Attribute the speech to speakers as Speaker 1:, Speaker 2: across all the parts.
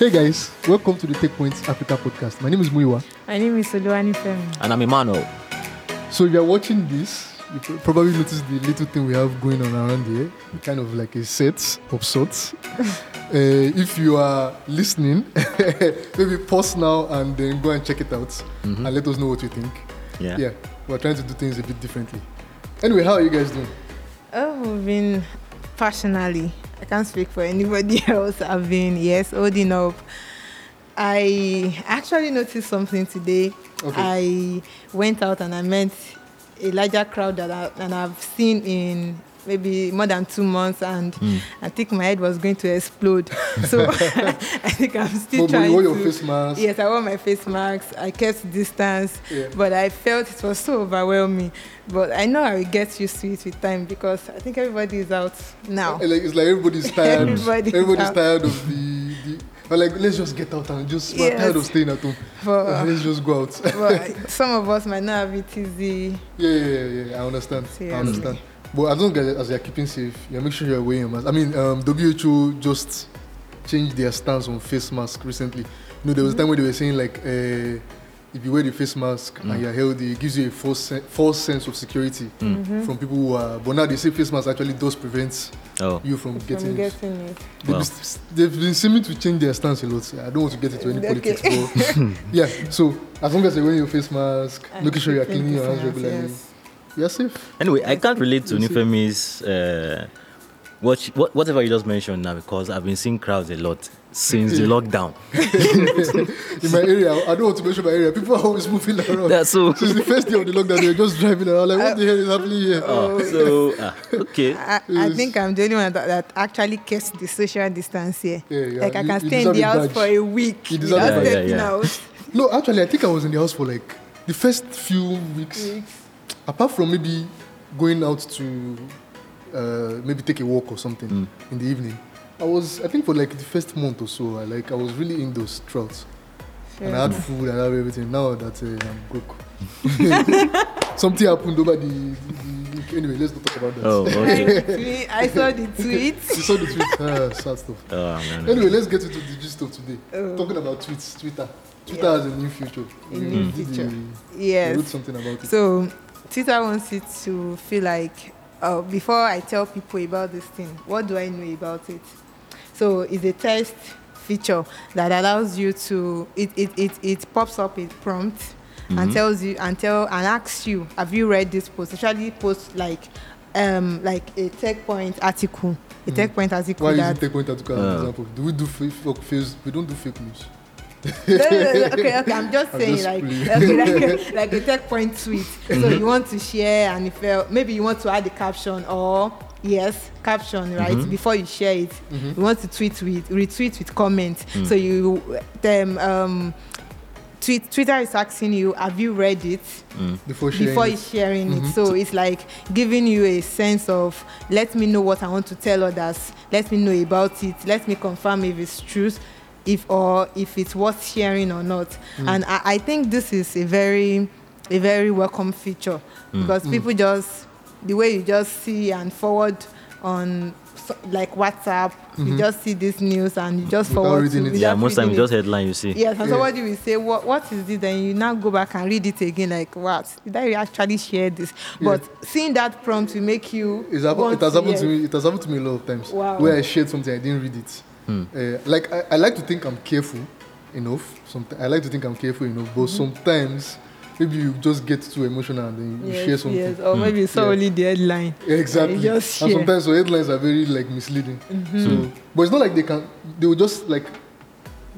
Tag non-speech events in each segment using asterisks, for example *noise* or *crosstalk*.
Speaker 1: Hey guys, welcome to the Techpoint Africa podcast. My name is Muyiwa.
Speaker 2: My name is Oluwanifemi.
Speaker 3: And I'm Emmanuel.
Speaker 1: So if you're watching this, you probably notice the little thing we have going on around here, kind of like a set of sorts. *laughs* uh, if you are listening, *laughs* maybe pause now and then go and check it out and let us know what you think.
Speaker 3: Yeah.
Speaker 1: Yeah, we're trying to do things a bit differently. Anyway, how are you guys doing?
Speaker 2: Oh, we've been personally, I can't speak for anybody *laughs* else. I've been, yes, holding up. I actually noticed something today.
Speaker 1: Okay.
Speaker 2: I went out and I met a larger crowd that I, than I've seen in maybe more than two months, and I think my head was going to explode. So *laughs* *laughs* I think I'm still
Speaker 1: But, but
Speaker 2: trying
Speaker 1: you wore your
Speaker 2: to.
Speaker 1: face mask.
Speaker 2: Yes, I wore my face mask. I kept distance,
Speaker 1: Yeah.
Speaker 2: but I felt it was so overwhelming. But I know I will get used to it with time because I think everybody is out now.
Speaker 1: Eh, Like, it's like everybody's *laughs* tired.
Speaker 2: Everybody's
Speaker 1: everybody's
Speaker 2: out.
Speaker 1: tired of the, the or like let's just get out and just we're tired of staying at home.
Speaker 2: But,
Speaker 1: Uh, let's just go out.
Speaker 2: but some of us might not have it easy.
Speaker 1: Yeah, yeah, yeah, yeah. I understand. I understand. But as long as, as you're keeping safe, you make sure you're wearing your mask. I mean, um, WHO just changed their stance on face mask recently. You know, there was a time where they were saying like, uh, if you wear the face mask and you're healthy, it gives you a false sen- false sense of security from people who are. But now they say face mask actually does prevent
Speaker 3: Oh.
Speaker 1: you from getting
Speaker 2: From
Speaker 1: it.
Speaker 2: getting it.
Speaker 1: They've,
Speaker 3: Wow.
Speaker 1: been, they've been seeming to change their stance a lot. I don't want to get into any
Speaker 2: Okay.
Speaker 1: politics, *laughs* but yeah. So as long as you're wearing your face mask,
Speaker 2: And
Speaker 1: making sure you're cleaning your hands regularly,
Speaker 2: yes.
Speaker 1: You're safe.
Speaker 3: Anyway, I can't relate to
Speaker 1: You.
Speaker 3: Nifemi's uh, what, she- what whatever you just mentioned now because I've been seeing crowds a lot since the lockdown. *laughs*
Speaker 1: in my area, I don't want to mention my area. People are always moving around. *laughs*
Speaker 3: That's so.
Speaker 1: Since the first day of the lockdown, they're just driving around. Like, what the hell is happening here?
Speaker 3: Oh, so ah, okay. *laughs*
Speaker 2: I, I think I'm the only one that, that actually kept the social distance here.
Speaker 1: Yeah, yeah.
Speaker 2: Like I can
Speaker 1: you
Speaker 2: stay in the house
Speaker 1: badge.
Speaker 2: for a week
Speaker 1: You deserve
Speaker 2: without.
Speaker 3: Yeah, yeah, yeah.
Speaker 2: out.
Speaker 1: No, actually, I think I was in the house for like the first few weeks. Apart from maybe going out to uh, maybe take a walk or something
Speaker 3: Mm.
Speaker 1: in the evening, I was, I think, for like the first month or so, I like I was really indoors throughout. And I had food, I had everything. Now that uh, I'm broke. *laughs* Something happened over the, the, the- Anyway, let's not talk about that.
Speaker 3: Oh, okay. *laughs* *laughs*
Speaker 2: I saw the tweet.
Speaker 1: You saw the tweet. Ah, sad stuff.
Speaker 3: Oh, man.
Speaker 1: Anyway, let's get into the gist of today.
Speaker 2: Oh.
Speaker 1: Talking about tweets, Twitter. Twitter
Speaker 2: Yeah.
Speaker 1: has a new future.
Speaker 2: A new
Speaker 1: did
Speaker 2: feature.
Speaker 1: the-
Speaker 2: Yes.
Speaker 1: wrote something about it.
Speaker 2: So Twitter wants it to feel like uh, before I tell people about this thing, what do I know about it? So it's a test feature that allows you to it it, it, it pops up a prompt and tells you and tell and asks you, have you read this post? Actually post like um like a tech point article. A tech point article
Speaker 1: Why
Speaker 2: that
Speaker 1: using take point article as an
Speaker 3: Uh.
Speaker 1: example? Do we do fake, fake? We don't do fake news.
Speaker 2: Okay, okay. I'm just
Speaker 1: I'm
Speaker 2: saying,
Speaker 1: just
Speaker 2: like, okay, like, a, *laughs* like a Techpoint tweet. So mm-hmm. you want to share, and if uh, maybe you want to add a caption or yes, caption right mm-hmm. before you share it. Mm-hmm. You want to tweet with retweet with comment. Mm. So you them um, tweet Twitter is asking you, have you read it? Mm.
Speaker 1: Before sharing
Speaker 2: before
Speaker 1: it.
Speaker 2: you sharing it. So it's like giving you a sense of let me know what I want to tell others. Let me know about it. Let me confirm if it's true, if or if it's worth sharing or not. And I, I think this is a very a very welcome feature because people just the way you just see and forward on so- like WhatsApp, you just see this news and you just
Speaker 1: Without
Speaker 2: forward
Speaker 1: reading
Speaker 2: to
Speaker 1: it.
Speaker 3: Yeah, most times
Speaker 2: reading it.
Speaker 3: just headline you see.
Speaker 2: Yes, and
Speaker 1: Yeah.
Speaker 2: somebody will say, "What? What is this?" Then you now go back and read it again. Like, what? Did I actually share this? But seeing that prompt will make you.
Speaker 1: It's happened,
Speaker 2: want
Speaker 1: it has happened to me. It has happened to me a lot of times.
Speaker 2: Wow.
Speaker 1: Where I shared something, I didn't read it. Uh, like I, I like to think I'm careful enough. Sometimes I like to think I'm careful enough, but hmm. sometimes maybe you just get too emotional and then you
Speaker 2: Yes,
Speaker 1: share something.
Speaker 2: yes, or hmm. maybe it's
Speaker 1: Yeah.
Speaker 2: only the headline.
Speaker 1: Exactly.
Speaker 2: You just
Speaker 1: and
Speaker 2: share.
Speaker 1: sometimes so headlines are very like misleading. Mm-hmm. So, but it's not like they can. They will just like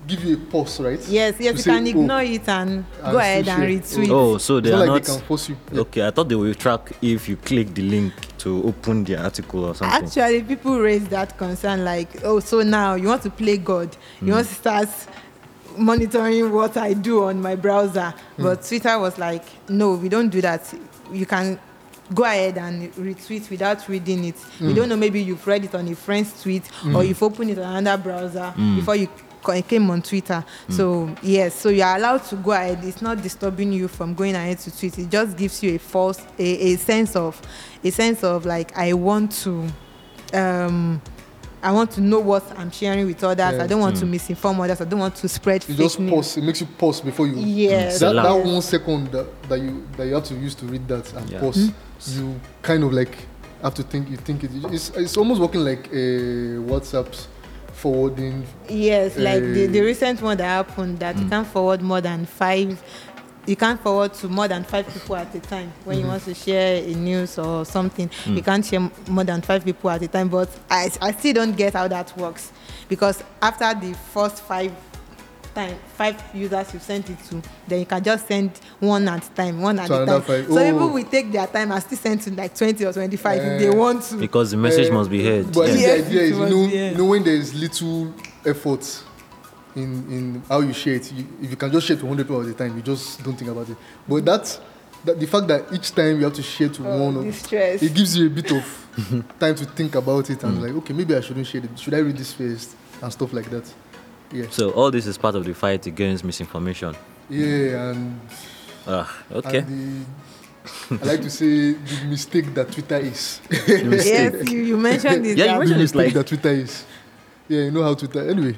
Speaker 1: give you a pause, right?
Speaker 2: Yes, yes,
Speaker 1: To
Speaker 2: you
Speaker 1: say,
Speaker 2: can
Speaker 1: oh,
Speaker 2: ignore it and
Speaker 1: and
Speaker 2: go
Speaker 1: still
Speaker 2: ahead and
Speaker 1: share.
Speaker 2: retweet.
Speaker 3: Oh, oh
Speaker 1: so
Speaker 3: they
Speaker 1: not
Speaker 3: are
Speaker 1: like they
Speaker 3: not.
Speaker 1: can force you. Yeah.
Speaker 3: Okay, I thought they will track if you click the link to open the article or something.
Speaker 2: Actually, people raise that concern like, oh, so now you want to play God. You hmm. want to start monitoring what I do on my browser. Hmm. But Twitter was like, no, we don't do that. You can go ahead and retweet without reading it. You hmm. don't know, maybe you've read it on a friend's tweet or you've opened it on another browser before you co- came on Twitter. So, yes, so you're allowed to go ahead. It's not disturbing you from going ahead to tweet. It just gives you a false, a, a sense of, a sense of like, I want to, um, I want to know what I'm sharing with others.
Speaker 1: Yeah.
Speaker 2: I don't want
Speaker 3: Mm.
Speaker 2: to misinform others. I don't want to spread
Speaker 1: You
Speaker 2: fake
Speaker 1: just
Speaker 2: news.
Speaker 1: pause. It makes you pause before you.
Speaker 2: Yes.
Speaker 1: That, that one second that, that you that you have to use to read that and
Speaker 3: Yeah.
Speaker 1: pause, you kind of like have to think. You think it, it's it's almost working like a WhatsApp's forwarding.
Speaker 2: Yes, eh, like the, the recent one that happened that you mm. can't forward more than five. You can't forward to more than five people at a time when you mm-hmm. want to share a news or something. You mm. can't share more than five people at a time. But I, I still don't get how that works because after the first five time five users you sent it to, then you can just send one at a time, one at
Speaker 1: To
Speaker 2: a time.
Speaker 1: five.
Speaker 2: So
Speaker 1: Oh.
Speaker 2: people will take their time and still send to like twenty or twenty-five if they
Speaker 1: Eh.
Speaker 2: want to.
Speaker 3: Because the message
Speaker 1: Uh,
Speaker 3: must be heard.
Speaker 1: But
Speaker 3: Yeah.
Speaker 1: think
Speaker 2: Yes,
Speaker 1: the idea is you
Speaker 2: was,
Speaker 1: know,
Speaker 2: yeah.
Speaker 1: you there is little effort in in how you share it, you, if you can just share to 100 people at a time, you just don't think about it. But that's that the fact that each time you have to share to
Speaker 2: Oh,
Speaker 1: one,
Speaker 2: the
Speaker 1: of,
Speaker 2: stress.
Speaker 1: it gives you a bit of *laughs* time to think about it and like, okay, maybe I shouldn't share it. Should I read this first and stuff like that? Yeah,
Speaker 3: So all this is part of the fight against misinformation.
Speaker 1: yeah, and,
Speaker 3: Ah, okay.
Speaker 1: and the, I like to say the mistake that Twitter is.
Speaker 2: Yes, you, you mentioned it.
Speaker 3: Yeah, you
Speaker 1: the
Speaker 3: mentioned it's
Speaker 1: mistake
Speaker 3: like-
Speaker 1: that Twitter is. Yeah, you know how Twitter. Anyway,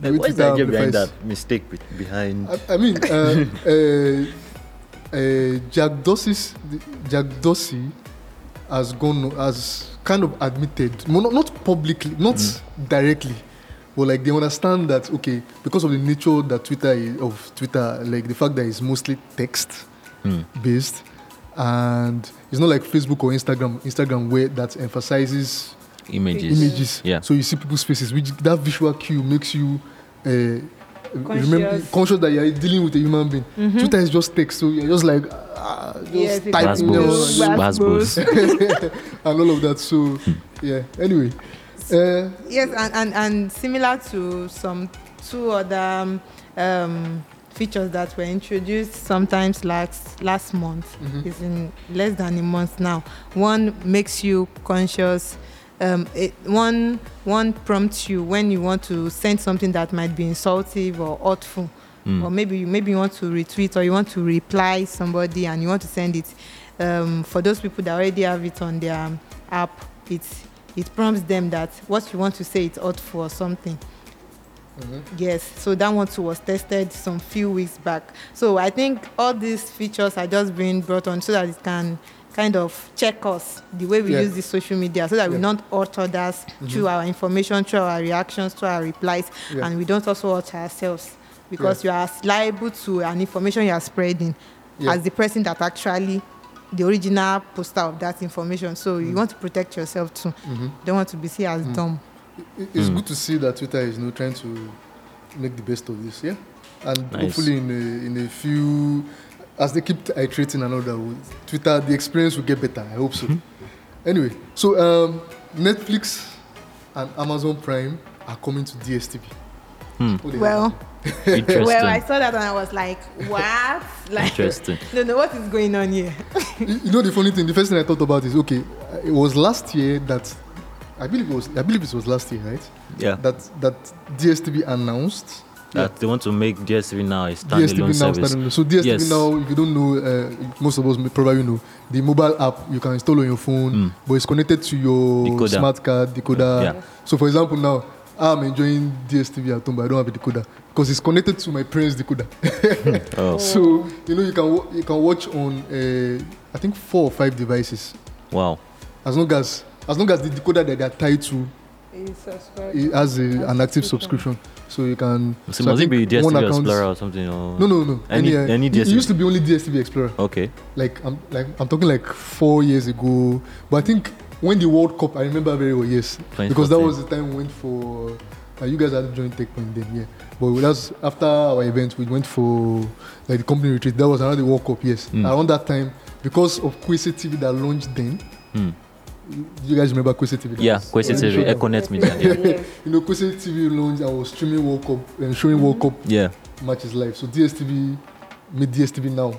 Speaker 3: Like, what is
Speaker 1: Twitter
Speaker 3: the idea behind that mistake be- behind?
Speaker 1: I, I mean, uh, uh, uh, Jack Dorsey's Jack Dorsey has gone has kind of admitted, not, not publicly, not directly, but like they understand that okay, because of the nature that Twitter is, of Twitter, like the fact that it's mostly text
Speaker 3: Hmm.
Speaker 1: based, and it's not like Facebook or Instagram, Instagram where that emphasizes
Speaker 3: Images.
Speaker 1: images.
Speaker 3: Yeah.
Speaker 1: So you see people's faces, which that visual cue makes you uh, remember
Speaker 2: Conscious.
Speaker 1: conscious that you're dealing with a human being. Twitter is just text, so you're just like ah, just
Speaker 2: Yes, you
Speaker 1: type
Speaker 2: can
Speaker 3: Basbos.
Speaker 2: do
Speaker 1: email
Speaker 3: Basbos.
Speaker 1: and all of that. So yeah. Anyway, uh,
Speaker 2: Yes, and, and, and similar to some two other um, um, features that were introduced sometimes last last month.
Speaker 1: Mhm.
Speaker 2: It's in less than a month now. One makes you conscious. Um, it, one one prompts you when you want to send something that might be insultive or hurtful,
Speaker 3: Mm.
Speaker 2: or maybe you maybe you want to retweet or you want to reply somebody and you want to send it. Um, for those people that already have it on their app, it it prompts them that what you want to say is hurtful for something.
Speaker 1: mhm.
Speaker 2: Yes, so that one too was tested some few weeks back. So I think all these features are just being brought on so that it can kind of check us the way we
Speaker 1: Yeah.
Speaker 2: use the social media so that we
Speaker 1: Yeah.
Speaker 2: not hurt others through our information, through our reactions, through our replies,
Speaker 1: Yeah.
Speaker 2: and we don't also hurt ourselves because you are liable to an information you are spreading
Speaker 1: Yeah.
Speaker 2: as the person that actually the original poster of that information. So
Speaker 1: Mm.
Speaker 2: you want to protect yourself too.
Speaker 1: Mhm.
Speaker 2: Don't want to be seen as dumb.
Speaker 1: It- It's
Speaker 3: Mm.
Speaker 1: good to see that Twitter is you know, trying to make the best of this, yeah, and
Speaker 3: Nice.
Speaker 1: hopefully in a, in a few, as they keep iterating and all that, Twitter the experience will get better. I hope so. Anyway, so um, Netflix and Amazon Prime are coming to DSTV. What do you
Speaker 2: Well,
Speaker 1: think?
Speaker 3: Interesting. *laughs*
Speaker 2: well, I saw that and I was like, what? *laughs* like,
Speaker 3: Interesting. *laughs*
Speaker 2: no, no, what is going on here?
Speaker 1: you you know the funny thing. The first thing I thought about is okay. uh, It was last year that I believe it was. I believe it was last year, right?
Speaker 3: Yeah.
Speaker 1: That that DSTV announced
Speaker 3: That they want to make DSTV now a standalone
Speaker 1: DSTV now
Speaker 3: service.
Speaker 1: starting. So DSTV
Speaker 3: Yes.
Speaker 1: now, if you don't know, uh, most of us may probably know the mobile app you can install on your phone,
Speaker 3: Mm.
Speaker 1: but it's connected to your
Speaker 3: Decoder.
Speaker 1: smart card decoder.
Speaker 3: Yeah.
Speaker 1: So for example, now I'm enjoying DSTV at home, but I don't have a decoder because it's connected to my parents' decoder.
Speaker 3: Oh, *laughs*
Speaker 1: so you know you can you can watch on uh, I think four or five devices
Speaker 3: wow.
Speaker 1: as long as as long as the decoder that they are tied to it has a, an active subscription, so you can.
Speaker 3: So,
Speaker 1: I
Speaker 3: must it be DSTV
Speaker 1: account-
Speaker 3: Explorer or something? Or?
Speaker 1: No, no, no.
Speaker 3: Any-
Speaker 1: uh,
Speaker 3: any
Speaker 1: it- It used to be only DSTV Explorer.
Speaker 3: Okay.
Speaker 1: Like I'm like I'm talking like four years ago. But I think when the World Cup, I remember very well. Yes, because that was the time we went for. Uh, you guys had joined Techpoint then, yeah. But that's after our event, we went for like the company retreat. That was another World Cup, yes.
Speaker 3: Mm.
Speaker 1: Around that time, because of Kwesé TV that launched then.
Speaker 3: Hmm.
Speaker 1: You guys remember Kwesé TV?
Speaker 3: Yeah,
Speaker 1: That's-
Speaker 3: Kwesé TV,
Speaker 1: Sure.
Speaker 3: Econet Media. *laughs* Yeah.
Speaker 1: You know, Kwesé TV launched I was streaming World Cup and showing World Cup
Speaker 3: yeah.
Speaker 1: matches live. So DSTV made DSTV now.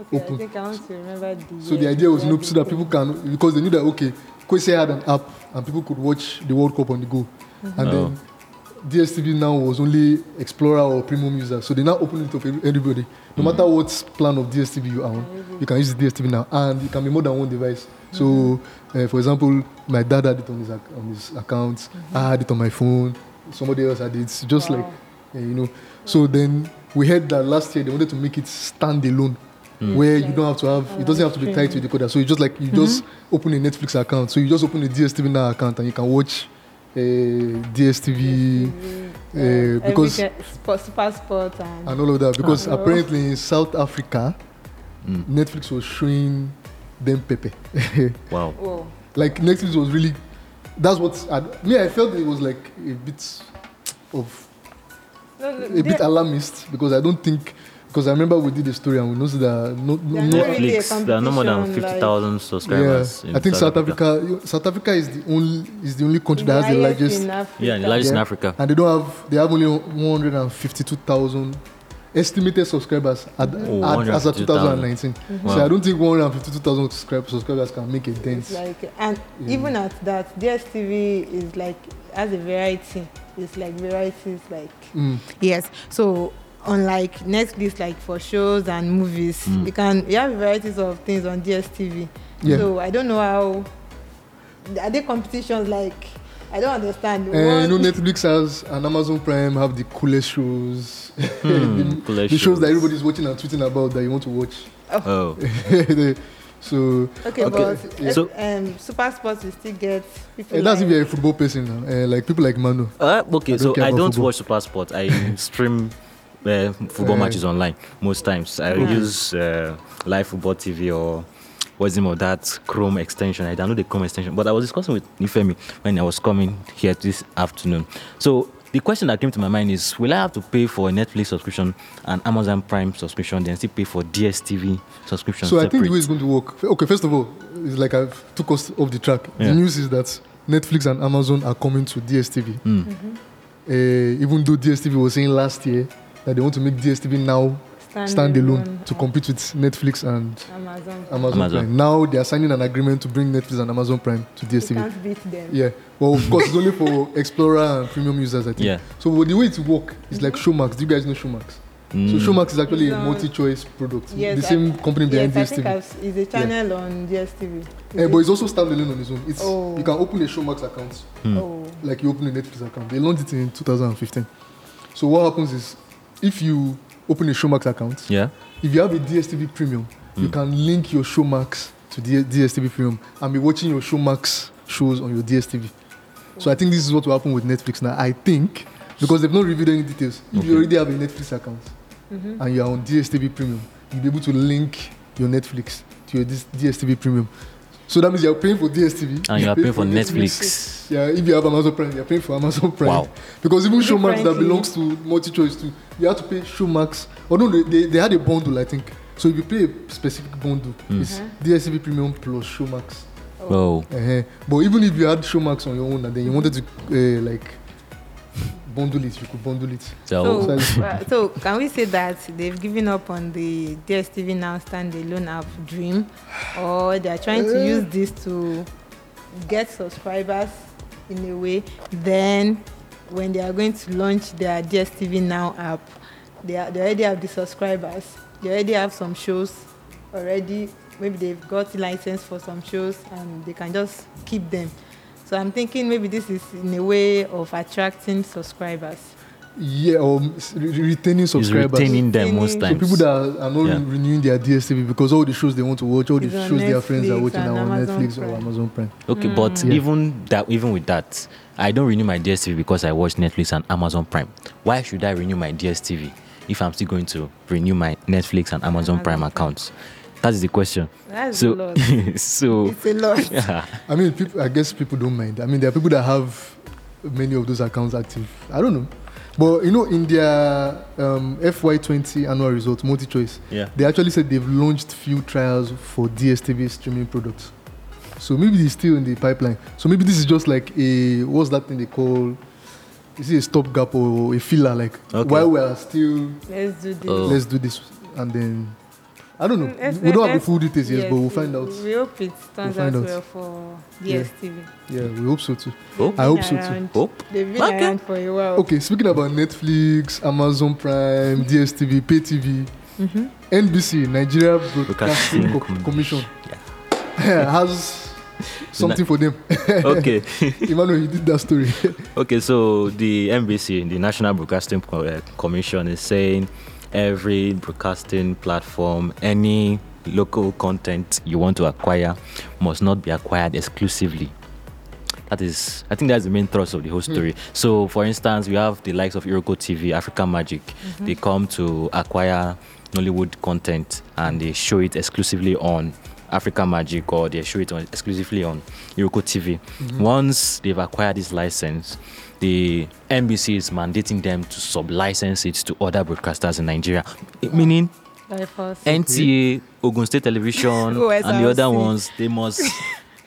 Speaker 2: Okay,
Speaker 1: Open.
Speaker 2: I think I want to remember the.
Speaker 1: So the idea was, you know, so that people can, because they knew that, okay, Kwesé had an app and people could watch the World Cup on the go. Mm-hmm. And
Speaker 3: Oh.
Speaker 1: then DSTV now was only Explorer or Premium user, so they now open it for everybody. No mm. matter what plan of DSTV you are on, mm-hmm. you can use DSTV now, and it can be more than one device. So, uh, for example, my dad had it on his ac- on his account. I had it on my phone. Somebody else had it. It's just
Speaker 2: Wow.
Speaker 1: like uh, you know. So then we heard that last year they wanted to make it standalone. Where you don't have to have, it doesn't have to be tied to the decoder. So you just like you just open a Netflix account. So you just open a DSTV now account and you can watch uh, DSTV uh, because
Speaker 2: Every ge- sport, super sport and,
Speaker 1: and all of that because
Speaker 2: Ah.
Speaker 1: apparently in South Africa,
Speaker 3: Mm.
Speaker 1: Netflix was showing them Pepe. *laughs*
Speaker 3: Wow.
Speaker 2: oh,
Speaker 1: like Netflix was really. That's what I, me. I felt it was like a bit of
Speaker 2: no, no,
Speaker 1: a bit alarmist because I don't think because I remember we did the story and we noticed that no, no,
Speaker 2: They're
Speaker 1: no
Speaker 2: not really a
Speaker 3: Netflix, there are no more than
Speaker 2: competition, like-
Speaker 3: 50,000
Speaker 1: yeah,
Speaker 3: subscribers. in
Speaker 1: I think South Africa. South Africa is the only is the only country that has the largest
Speaker 2: in
Speaker 3: Yeah, the largest in Africa.
Speaker 1: and they don't have they have only 152,000 estimated subscribers at,
Speaker 3: Oh,
Speaker 1: at, as of 2019.
Speaker 2: Mm-hmm.
Speaker 1: So I don't think 152,000 subscribers, subscribers can make a dent.
Speaker 2: like and
Speaker 1: Yeah.
Speaker 2: even at that, DSTV is like has a variety. It's like varieties like
Speaker 1: Mm.
Speaker 2: yes. So unlike Netflix, like for shows and movies,
Speaker 3: Mm.
Speaker 2: you can you have varieties of things on DSTV.
Speaker 1: Yeah.
Speaker 2: So I don't know how are there competitions like I don't understand.
Speaker 1: Uh, you know, Netflix has and Amazon Prime have the coolest shows.
Speaker 3: Hmm,
Speaker 1: the, *laughs*
Speaker 3: coolest
Speaker 1: the shows that
Speaker 3: shows.
Speaker 1: everybody's watching and tweeting about that you want to watch.
Speaker 3: Oh, *laughs*
Speaker 1: so
Speaker 2: okay,
Speaker 3: Okay,
Speaker 2: but uh,
Speaker 3: so-
Speaker 2: um, Super Sports you still get people.
Speaker 1: uh, that's
Speaker 2: like,
Speaker 1: if you're a football person. Uh, like people like Manu.
Speaker 3: uh, okay.
Speaker 1: I
Speaker 3: so I don't
Speaker 1: football.
Speaker 3: watch Super sports. I stream uh, football
Speaker 1: Uh,
Speaker 3: matches online most times. I
Speaker 2: Yeah.
Speaker 3: use uh, live football TV or what's the name of that Chrome extension. I download the Chrome extension. But I was discussing with Ifemi when I was coming here this afternoon. So the question that came to my mind is: Will I have to pay for a Netflix subscription and Amazon Prime subscription, then still pay for DSTV subscription?
Speaker 1: So I think the way it's going to work. Okay, first of all, it's like I've took us off the track.
Speaker 3: Yeah.
Speaker 1: The news is that Netflix and Amazon are coming to DSTV.
Speaker 3: Mm.
Speaker 1: Uh, even though DSTV was saying last year that they want to make DSTV now standalone to compete with Netflix and
Speaker 2: Amazon.
Speaker 1: Amazon,
Speaker 3: Amazon.
Speaker 1: Prime. Now they are signing an agreement to bring Netflix and Amazon Prime to
Speaker 2: You
Speaker 1: DSTV.
Speaker 2: can't beat them.
Speaker 1: Yeah. Well, of course, it's only for Explorer and premium users, I think.
Speaker 3: Yeah.
Speaker 1: So well, the way it work is like Showmax. Do you guys know Showmax? So
Speaker 3: Mm.
Speaker 1: Showmax is actually
Speaker 2: It's
Speaker 1: a multi-choice product.
Speaker 2: Yes,
Speaker 1: the same
Speaker 2: I-
Speaker 1: company behind
Speaker 2: yes, I think
Speaker 1: DSTV.
Speaker 2: I've, it's a channel on DSTV.
Speaker 1: Eh, but it's also standalone on its own. It's
Speaker 2: Oh.
Speaker 1: you can open a Showmax account
Speaker 3: Hmm.
Speaker 2: Oh,
Speaker 1: like you open a Netflix account. They launched it in 2015. So what happens is if you open a Showmax account,
Speaker 3: Yeah.
Speaker 1: if you have a DSTV Premium, you
Speaker 3: Mm.
Speaker 1: can link your Showmax to the DSTV Premium and be watching your Showmax shows on your DSTV. So I think this is what will happen with Netflix now. I think because they've not revealed any details. If
Speaker 3: Okay.
Speaker 1: you already have a Netflix account
Speaker 2: Mhm.
Speaker 1: and you are on DSTV Premium, you'll be able to link your Netflix to your DSTV Premium. So that means you're paying for DSTV
Speaker 3: And you are
Speaker 1: pay
Speaker 3: paying for Netflix.
Speaker 1: Yeah, if you have Amazon Prime, you're paying for Amazon Prime.
Speaker 3: Wow.
Speaker 1: Because even Showmax that belongs to multi-choice too, you have to pay Showmax. Or no, they, they, they had a bundle, I think. So if you pay a specific bundle,
Speaker 3: Mm.
Speaker 1: it's. DSTV Premium plus Showmax.
Speaker 3: Oh.
Speaker 1: Uh-huh. But even if you had Showmax on your own and then you wanted to uh, like bundle it, you could bundle it.
Speaker 3: So,
Speaker 2: So,
Speaker 1: So-
Speaker 2: uh, so can we say that they've given up on the DSTV now standalone app dream, or they are trying to
Speaker 1: Uh.
Speaker 2: use this to get subscribers in a way? Then, when they are going to launch their DSTV now app, they, are, they already have the subscribers. They already have some shows already. Maybe they've got license for some shows, and they can just keep them. So I'm thinking maybe this is in a way of attracting subscribers.
Speaker 1: Yeah, or um, s- re- retaining
Speaker 3: he's
Speaker 1: subscribers.
Speaker 3: retaining them most
Speaker 2: So
Speaker 1: So people that are, are not
Speaker 3: Yeah.
Speaker 1: renewing their DSTV because all the shows they want to watch, all the
Speaker 2: It's on
Speaker 1: shows their friends are watching are on
Speaker 2: Amazon
Speaker 1: Netflix or Amazon Prime.
Speaker 3: Okay, but
Speaker 2: Mm.
Speaker 1: Yeah.
Speaker 3: even that, even with that, I don't renew my DSTV because I watch Netflix and Amazon Prime. Why should I renew my DSTV if I'm still going to renew my Netflix and Amazon Prime
Speaker 2: Amazon Prime.
Speaker 3: accounts? That is the question.
Speaker 2: That's a
Speaker 3: So,
Speaker 2: lot. *laughs*
Speaker 3: so
Speaker 2: It's a lot. *laughs*
Speaker 3: yeah.
Speaker 1: I mean, people, I guess people don't mind. I mean, there are people that have many of those accounts active. I don't know. But, you know, in their um, FY20 annual results, multi choice,
Speaker 3: yeah.
Speaker 1: they actually said they've launched few trials for DSTV streaming products. So maybe it's still in the pipeline. So maybe this is just like a, what's that thing they call? Is it a stopgap or a filler? Like,
Speaker 3: Okay.
Speaker 1: while we are still,
Speaker 2: Let's do this.
Speaker 3: Oh.
Speaker 1: let's do this. And then, I don't know.
Speaker 2: Let's-
Speaker 1: we don't have the
Speaker 2: let's-
Speaker 1: full details yet,
Speaker 2: yes,
Speaker 1: but we'll find out.
Speaker 2: We hope it turns
Speaker 1: We'll
Speaker 2: out,
Speaker 1: find out.
Speaker 2: well for
Speaker 1: Yeah.
Speaker 2: DSTV.
Speaker 1: Yeah, we hope so too.
Speaker 3: Hope.
Speaker 1: I hope so too.
Speaker 3: Hope.
Speaker 2: They've been
Speaker 3: Okay.
Speaker 2: around for a while.
Speaker 1: Okay, speaking about Netflix, Amazon Prime, DSTV, Pay TV,
Speaker 2: Mhm.
Speaker 1: NBC, Nigeria Broadcasting
Speaker 3: Broadcasting
Speaker 1: Co-
Speaker 3: Com-
Speaker 1: Commission, *laughs* has something for them. *laughs*
Speaker 3: okay.
Speaker 1: Emmanuel, you did that story. *laughs*
Speaker 3: Okay, so the NBC, the National Broadcasting Co- uh, Commission, is saying every broadcasting platform, any local content you want to acquire, must not be acquired exclusively. That is, I think that's the main thrust of the whole story. Mm. So, for instance, we have the likes of Iroko TV, African Magic. Mm-hmm. They come to acquire Nollywood content and they show it exclusively on Africa Magic or they show it on, exclusively on Iroko TV. Mm-hmm. Once they've acquired this license, the NBC is mandating them to sub-license it to other broadcasters in Nigeria, meaning. NTA, Ogun State Television, *laughs* and the other ones, they must.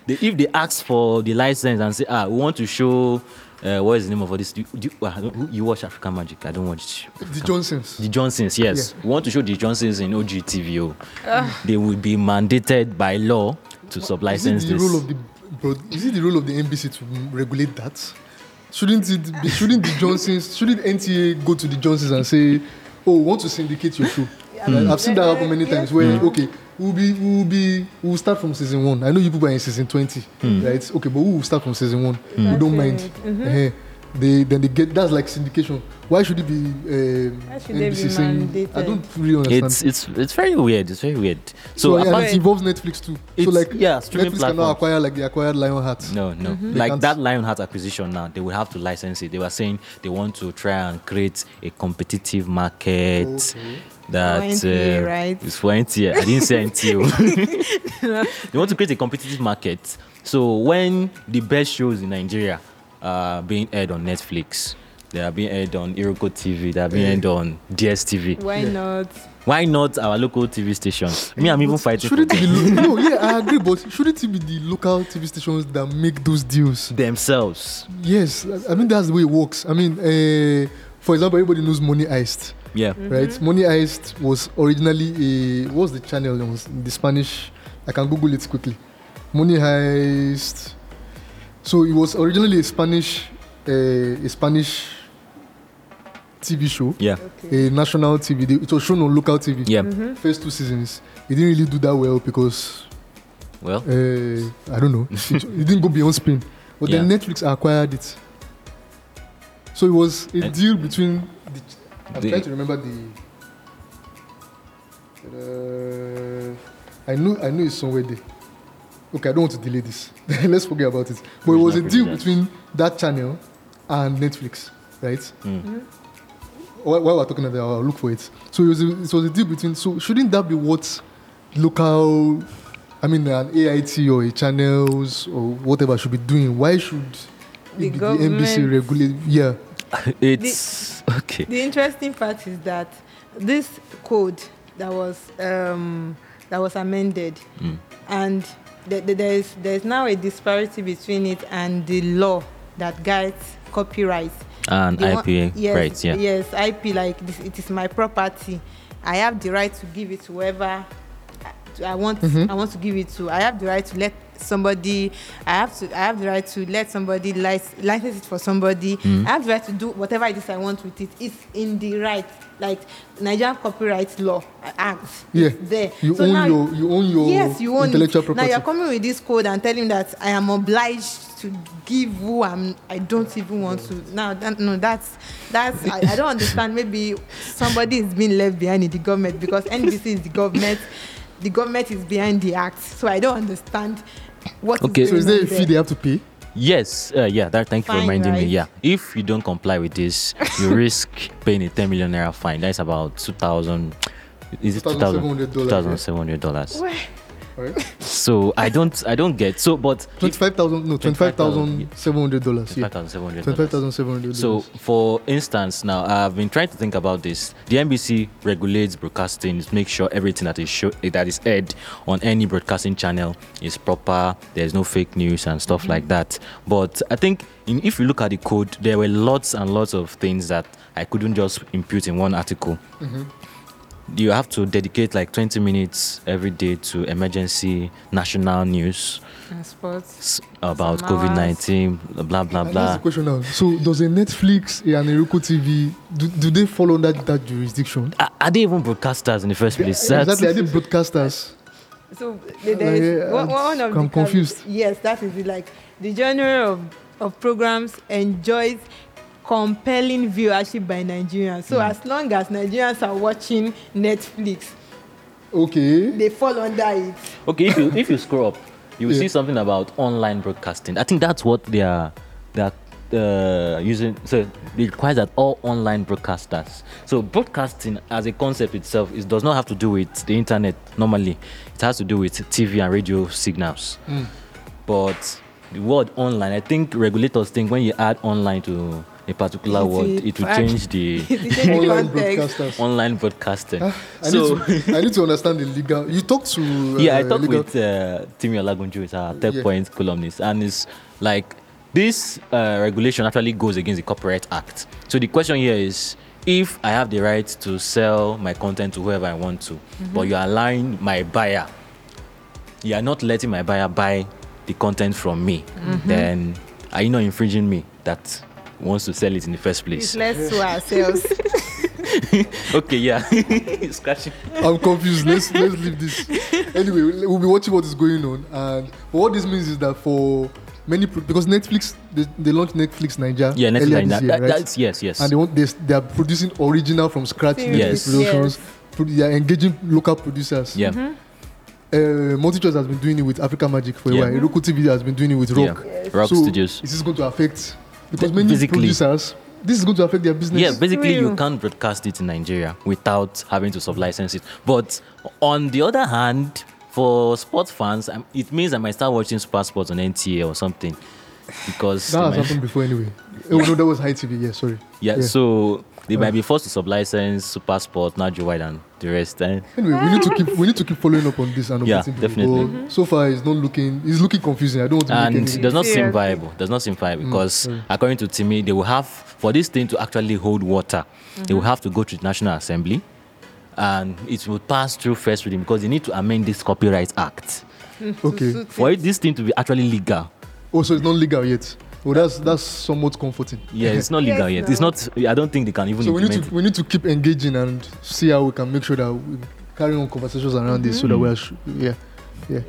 Speaker 3: they, if they ask for the license and say, ah, we want to show, uh, what is the name of all this? Do, do, uh, you watch African Magic? I don't watch.
Speaker 1: the Johnsons.
Speaker 3: The Johnsons, yes. We want to show the Johnsons in OGTV. oh. They will be mandated by law to
Speaker 1: Is
Speaker 3: sub-license
Speaker 1: it the
Speaker 3: this.
Speaker 1: role of the is it the role of the NBC to regulate that? Shouldn't it be, shouldn't the Johnsons shouldn't NTA go to the Johnsons and say, Oh, we want to syndicate your show? Like, I've seen that happen many times where okay, we'll be we'll be we'll start from season one. I know you people are in season twenty, right? Okay, but we will start from season one. We don't mind. Eh, They then they get that's like syndication. Why should it be um,
Speaker 2: Why should they be
Speaker 1: NBC saying? I don't really understand.
Speaker 3: It's it's it's very weird. It's very weird.
Speaker 1: so,
Speaker 3: So
Speaker 1: and
Speaker 3: apart,
Speaker 1: it involves Netflix too. So
Speaker 3: It's-
Speaker 1: like
Speaker 3: yeah, streaming
Speaker 1: Netflix cannot acquire like they acquired Lionheart.
Speaker 3: No, no.
Speaker 1: They
Speaker 3: Like
Speaker 1: can't-
Speaker 3: that Lionheart acquisition now, they will have to license it. They were saying they want to try and create a competitive market
Speaker 1: Okay.
Speaker 3: that
Speaker 2: For NTA,
Speaker 3: uh,
Speaker 2: right?
Speaker 3: is for NTA. I didn't say NTA. *laughs* *laughs* they want to create a competitive market. So when the best shows in Nigeria are being aired on Netflix, they are being aired on Iroko TV, they are being
Speaker 1: Yeah.
Speaker 3: aired on DSTV.
Speaker 2: Why
Speaker 1: Yeah.
Speaker 2: not?
Speaker 3: Why not our local TV stations? Me, I'm even fighting for
Speaker 1: Shouldn't it be lo- no? *laughs* Yeah, I agree, but shouldn't it be the local TV stations that make those deals?
Speaker 3: themselves.
Speaker 1: Yes, I I mean that's the way it works. I mean, uh, for example, everybody knows Money Heist,
Speaker 3: Yeah.
Speaker 1: right? Money Heist was originally a what was the channel? It was the Spanish. I can Google it quickly. Money Heist. So it was originally a Spanish, uh, a Spanish TV show,
Speaker 3: Yeah.
Speaker 2: Okay.
Speaker 1: a national TV. It was shown on local TV.
Speaker 3: Yeah.
Speaker 1: First two seasons, it didn't really do that well because
Speaker 3: Well,
Speaker 1: uh, I don't know. It, it *laughs* didn't go beyond Spain. But then Netflix acquired it. So it was a
Speaker 3: And-
Speaker 1: deal between the. I'm
Speaker 3: The-
Speaker 1: trying to remember the. Uh, I know, I know it's somewhere there. Okay, I don't want to delay this. *laughs* Let's forget about it. But it was a deal between that channel and Netflix, right?
Speaker 3: mm.
Speaker 1: While, while we're talking about that, I'll look for it. So it was, a, it was a deal between. So shouldn't that be what local, I mean, an AIT or a channels or whatever should be doing? Why should
Speaker 2: The
Speaker 1: it be the NBC
Speaker 2: government-
Speaker 1: regulate? Yeah, *laughs*
Speaker 3: it's okay.
Speaker 2: The interesting part is that this code that was um, that was amended,
Speaker 3: Mm.
Speaker 2: and th- th- there is there is now a disparity between it and the law that guides copyright.
Speaker 3: And
Speaker 2: The one-
Speaker 3: IPA,
Speaker 2: yes,
Speaker 3: right? Yeah.
Speaker 2: Yes, IP like this, it is my property. I have the right to give it to whoever I- I want.
Speaker 1: Mhm.
Speaker 2: I want to give it to. I have the right to let somebody. I have to. I have the right to let somebody lic- license it for somebody.
Speaker 3: Mhm.
Speaker 2: I have the right to do whatever it is I want with it. It's in the right, like Nigerian Copyright Law uh, Act.
Speaker 1: Yeah.
Speaker 2: It's there.
Speaker 1: you
Speaker 2: So
Speaker 1: own
Speaker 2: now-
Speaker 1: your you own your
Speaker 2: yes, you own
Speaker 1: intellectual
Speaker 2: it.
Speaker 1: property.
Speaker 2: Now you're coming with this code and telling that I am obliged to give who I'm. I don't even want to. Now, that, no, that's that's. I, I don't understand. Maybe somebody is being left behind in the government because NBC is the government. The government is behind the act, so I don't understand what is
Speaker 3: Okay.
Speaker 1: so is there a fee they have to pay?
Speaker 3: Yes, uh, yeah, that, thank you for
Speaker 2: Fine,
Speaker 3: reminding me. Yeah, if you don't comply with this, you *laughs* risk paying a 10 million naira fine. That's about 2,000. Is it 2,000?
Speaker 1: $2,700,
Speaker 3: $2,700.
Speaker 1: Right?
Speaker 3: So I don't, I don't get. So, but
Speaker 1: Twenty-five thousand. No, twenty-five thousand seven hundred dollars. Yeah,
Speaker 3: $25,700.
Speaker 1: twenty-five thousand seven hundred.
Speaker 3: So, for instance, now I've been trying to think about this. The NBC regulates broadcasting, to make sure everything that is show, that is aired on any broadcasting channel is proper. There's no fake news and stuff mm-hmm. like that. But I think in, if you look at the code, there were lots and lots of things that I couldn't just impute in one article. Mm-hmm. You have to dedicate like 20 minutes every day to emergency national news
Speaker 2: And sports.
Speaker 3: s- about
Speaker 2: Some.
Speaker 3: COVID 19, blah, blah,
Speaker 1: And that's
Speaker 3: blah.
Speaker 1: the question now. So does a Netflix and Iroko TV do, do they fall under that jurisdiction?
Speaker 3: Are, are they even broadcasters in the first place? That's-
Speaker 1: exactly. Are they broadcasters?
Speaker 2: So the- there is
Speaker 1: Uh,
Speaker 2: one, one of
Speaker 1: I'm
Speaker 2: the
Speaker 1: confused.
Speaker 2: Yes, that is it. Like the genre of, of programs enjoys compelling viewership by Nigerians. So as long as Nigerians are watching Netflix,
Speaker 1: Okay.
Speaker 2: they fall under it.
Speaker 3: Okay, if you if you scroll up, you will
Speaker 1: Yeah.
Speaker 3: see something about online broadcasting. I think that's what they are they are uh, using. So it requires that all online broadcasters. So broadcasting as a concept itself is does not have to do with the internet. Normally, it has to do with TV and radio signals. But the word online, I think regulators think when you add online to a particular
Speaker 2: It
Speaker 3: word, it will change the *laughs*
Speaker 2: It is in the
Speaker 1: Online
Speaker 2: context.
Speaker 1: broadcasters.
Speaker 3: online broadcasting.
Speaker 1: I,
Speaker 3: so
Speaker 1: need to, I need to understand the legal. You talk to. Uh,
Speaker 3: yeah, I talked
Speaker 1: legal,
Speaker 3: with uh, Timi Olagunju, is our Tech
Speaker 1: Yeah.
Speaker 3: Point columnist, and it's like this uh, regulation actually goes against the Copyright Act. So the question here is, if I have the right to sell my content to whoever I want to, but you are allowing my buyer, you are not letting my buyer buy the content from me, then are you not infringing me that wants to sell it in the first place?
Speaker 2: let's sue ourselves. *laughs*
Speaker 3: okay, yeah, *laughs* scratching.
Speaker 1: I'm confused. Let's let's leave this. Anyway, we'll we'll be watching what is going on, and what this means is that for many pro- because Netflix they, they launched Netflix Naija
Speaker 3: Yeah, Netflix,
Speaker 1: earlier
Speaker 3: like
Speaker 1: this year,
Speaker 3: that-
Speaker 1: right?
Speaker 3: that's yes, yes.
Speaker 1: and they want they, they are producing original from scratch Netflix
Speaker 3: Yes.
Speaker 1: productions. Pro- They are engaging local producers.
Speaker 3: yeah.
Speaker 1: Uh, MultiChoice has been doing it with Africa Magic for a
Speaker 3: Yeah.
Speaker 1: while. Roku TV has been doing it with Rock.
Speaker 3: Yeah.
Speaker 1: Rock.
Speaker 3: Rock
Speaker 1: so
Speaker 3: Studios.
Speaker 1: Is this is going to affect because many
Speaker 3: basically-
Speaker 1: producers. This is going to affect their business.
Speaker 3: Yeah, basically you can't broadcast it in Nigeria without having to sublicense it. But on the other hand, for sports fans, um, it means I might start watching Super Sports on NTA or something because
Speaker 1: that
Speaker 3: they
Speaker 1: has
Speaker 3: might-
Speaker 1: happened before anyway. Oh no, that was High TV. Yeah, sorry.
Speaker 3: yeah,
Speaker 1: yeah.
Speaker 3: so they might be forced to sublicense Super Sport, Naju Wide, and the rest. eh?
Speaker 1: Anyway, we need to keep we need to keep following up on this and
Speaker 3: Yeah,
Speaker 1: updating people.
Speaker 3: definitely.
Speaker 1: But So far, it's not looking it's looking confusing. I don't want to
Speaker 3: and
Speaker 1: make
Speaker 3: it
Speaker 1: any.
Speaker 3: does not seem
Speaker 2: Seriously.
Speaker 3: viable. Does not seem viable because,
Speaker 1: sorry.
Speaker 3: according to Timi, they will have for this thing to actually hold water, they will have to go to the National Assembly, and it will pass through first reading because they need to amend this Copyright Act
Speaker 1: Okay.
Speaker 3: for it, this thing to be actually legal.
Speaker 1: Oh, so it's not legal yet. Oh, that's that's somewhat comforting.
Speaker 3: Yeah, it's not legal
Speaker 2: Yes,
Speaker 3: yet. It's not. I don't think they can even
Speaker 1: So we need
Speaker 3: implement.
Speaker 1: to we need to keep engaging and see how we can make sure that we carry on conversations around this so that we are sh- yeah yeah.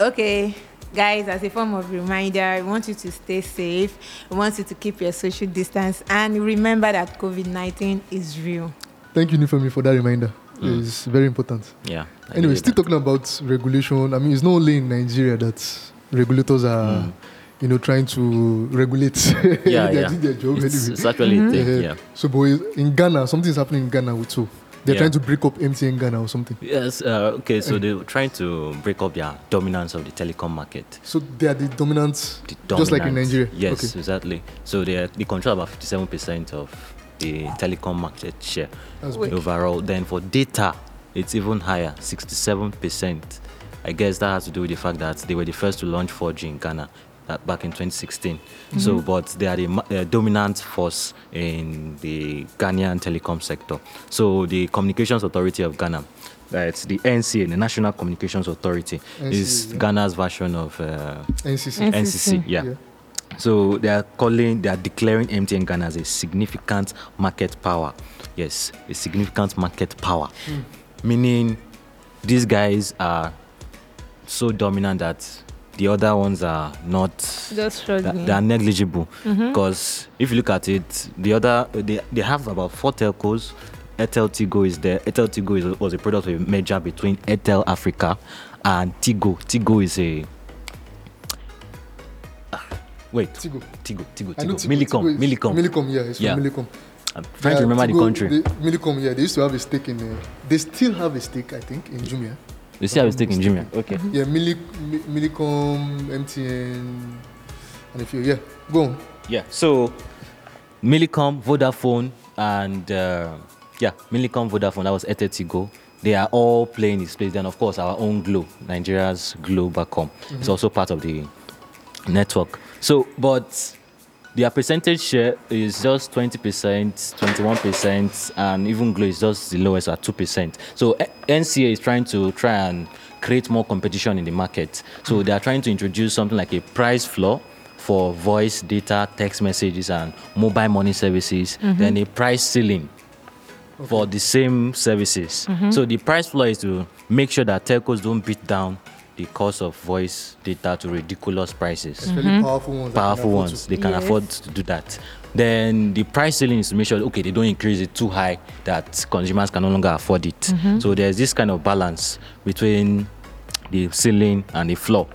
Speaker 2: Okay, guys, as a form of reminder, we want you to stay safe. We want you to keep your social distance and remember that COVID 19 is real.
Speaker 1: Thank you, Nifemi, for that reminder.
Speaker 3: Mm.
Speaker 1: It's very important.
Speaker 3: yeah. I
Speaker 1: Anyway, still
Speaker 3: that.
Speaker 1: talking about regulation. I mean, it's not only in Nigeria that regulators are,
Speaker 3: Mm.
Speaker 1: You know, trying to regulate.
Speaker 3: Yeah, *laughs* yeah.
Speaker 1: their job
Speaker 3: It's,
Speaker 1: anyway.
Speaker 3: it's actually a uh-huh. thing.
Speaker 1: Uh-huh.
Speaker 3: Yeah.
Speaker 1: So, boys, in Ghana, something is happening in Ghana too. They're
Speaker 3: Yeah.
Speaker 1: trying to break up MTN Ghana or something.
Speaker 3: Yes. Uh, okay. So uh-huh. they're trying to break up their dominance of the telecom market.
Speaker 1: So they are the dominant,
Speaker 3: The
Speaker 1: just like in Nigeria.
Speaker 3: Yes,
Speaker 1: Okay.
Speaker 3: exactly. So they are, they control about fifty-seven percent of the telecom market share overall. Then for data, it's even higher, sixty-seven percent. I guess that has to do with the fact that they were the first to launch 4G in Ghana uh, back in 2016. So, but they are the dominant force in the Ghanaian telecom sector. So, the Communications Authority of Ghana, it's the NCA, the National Communications Authority, is
Speaker 1: yeah.
Speaker 3: Ghana's version of uh,
Speaker 1: NCC.
Speaker 3: NCC. Yeah.
Speaker 1: Yeah.
Speaker 3: So they are calling, they are declaring MTN Ghana as a significant market power. Yes, a significant market power. Meaning these guys are so dominant that the other ones are not
Speaker 2: Just
Speaker 3: that-
Speaker 2: struggling.
Speaker 3: they are negligible because if you look at it the other they, they have about four telcos Airtel Tigo is there. Airtel Tigo is, was a product of a merger between Airtel Africa and Tigo. Tigo is a Ah, *sighs* wait
Speaker 1: Tigo.
Speaker 3: Tigo Tigo
Speaker 1: I know
Speaker 3: Tigo
Speaker 1: Tigo.
Speaker 3: Millicom
Speaker 1: Tigo is-
Speaker 3: Millicom.
Speaker 1: Millicom, yeah, it's
Speaker 3: Yeah.
Speaker 1: from Millicom.
Speaker 3: I'm trying to
Speaker 1: Yeah,
Speaker 3: remember the
Speaker 1: Tigo,
Speaker 3: country.
Speaker 1: They, Millicom, yeah, they used to have a stake in. Uh, they still have a stake, I think, in Jumia.
Speaker 3: You see how it's taking Jimmy. Okay.
Speaker 1: Yeah, Milli, Mi- Millicom, MTN, and if you yeah, go on.
Speaker 3: Yeah. So Millicom, Vodafone, and uh, yeah, Millicom, Vodafone. That was Airtel Tigo. They are all playing this space. Then of course our own Glo, Nigeria's Globacom, is also part of the network. So, but their percentage share is just 20%, 21%, and even Glo is just the lowest at 2%. So eh, NCA is trying to try and create more competition in the market. So they are trying to introduce something like a price floor for voice, data, text messages, and mobile money services, then a price ceiling for the same services. So the price floor is to make sure that telcos don't beat down the cost of voice data to ridiculous prices.
Speaker 1: Especially mm-hmm. powerful ones. that can
Speaker 3: powerful
Speaker 1: afford
Speaker 3: ones. they can
Speaker 2: Yes.
Speaker 3: afford to do that. Then the price ceiling is to make sure okay they don't increase it too high that consumers can no longer afford it. Mm-hmm. So there's this kind of balance between the ceiling and the floor.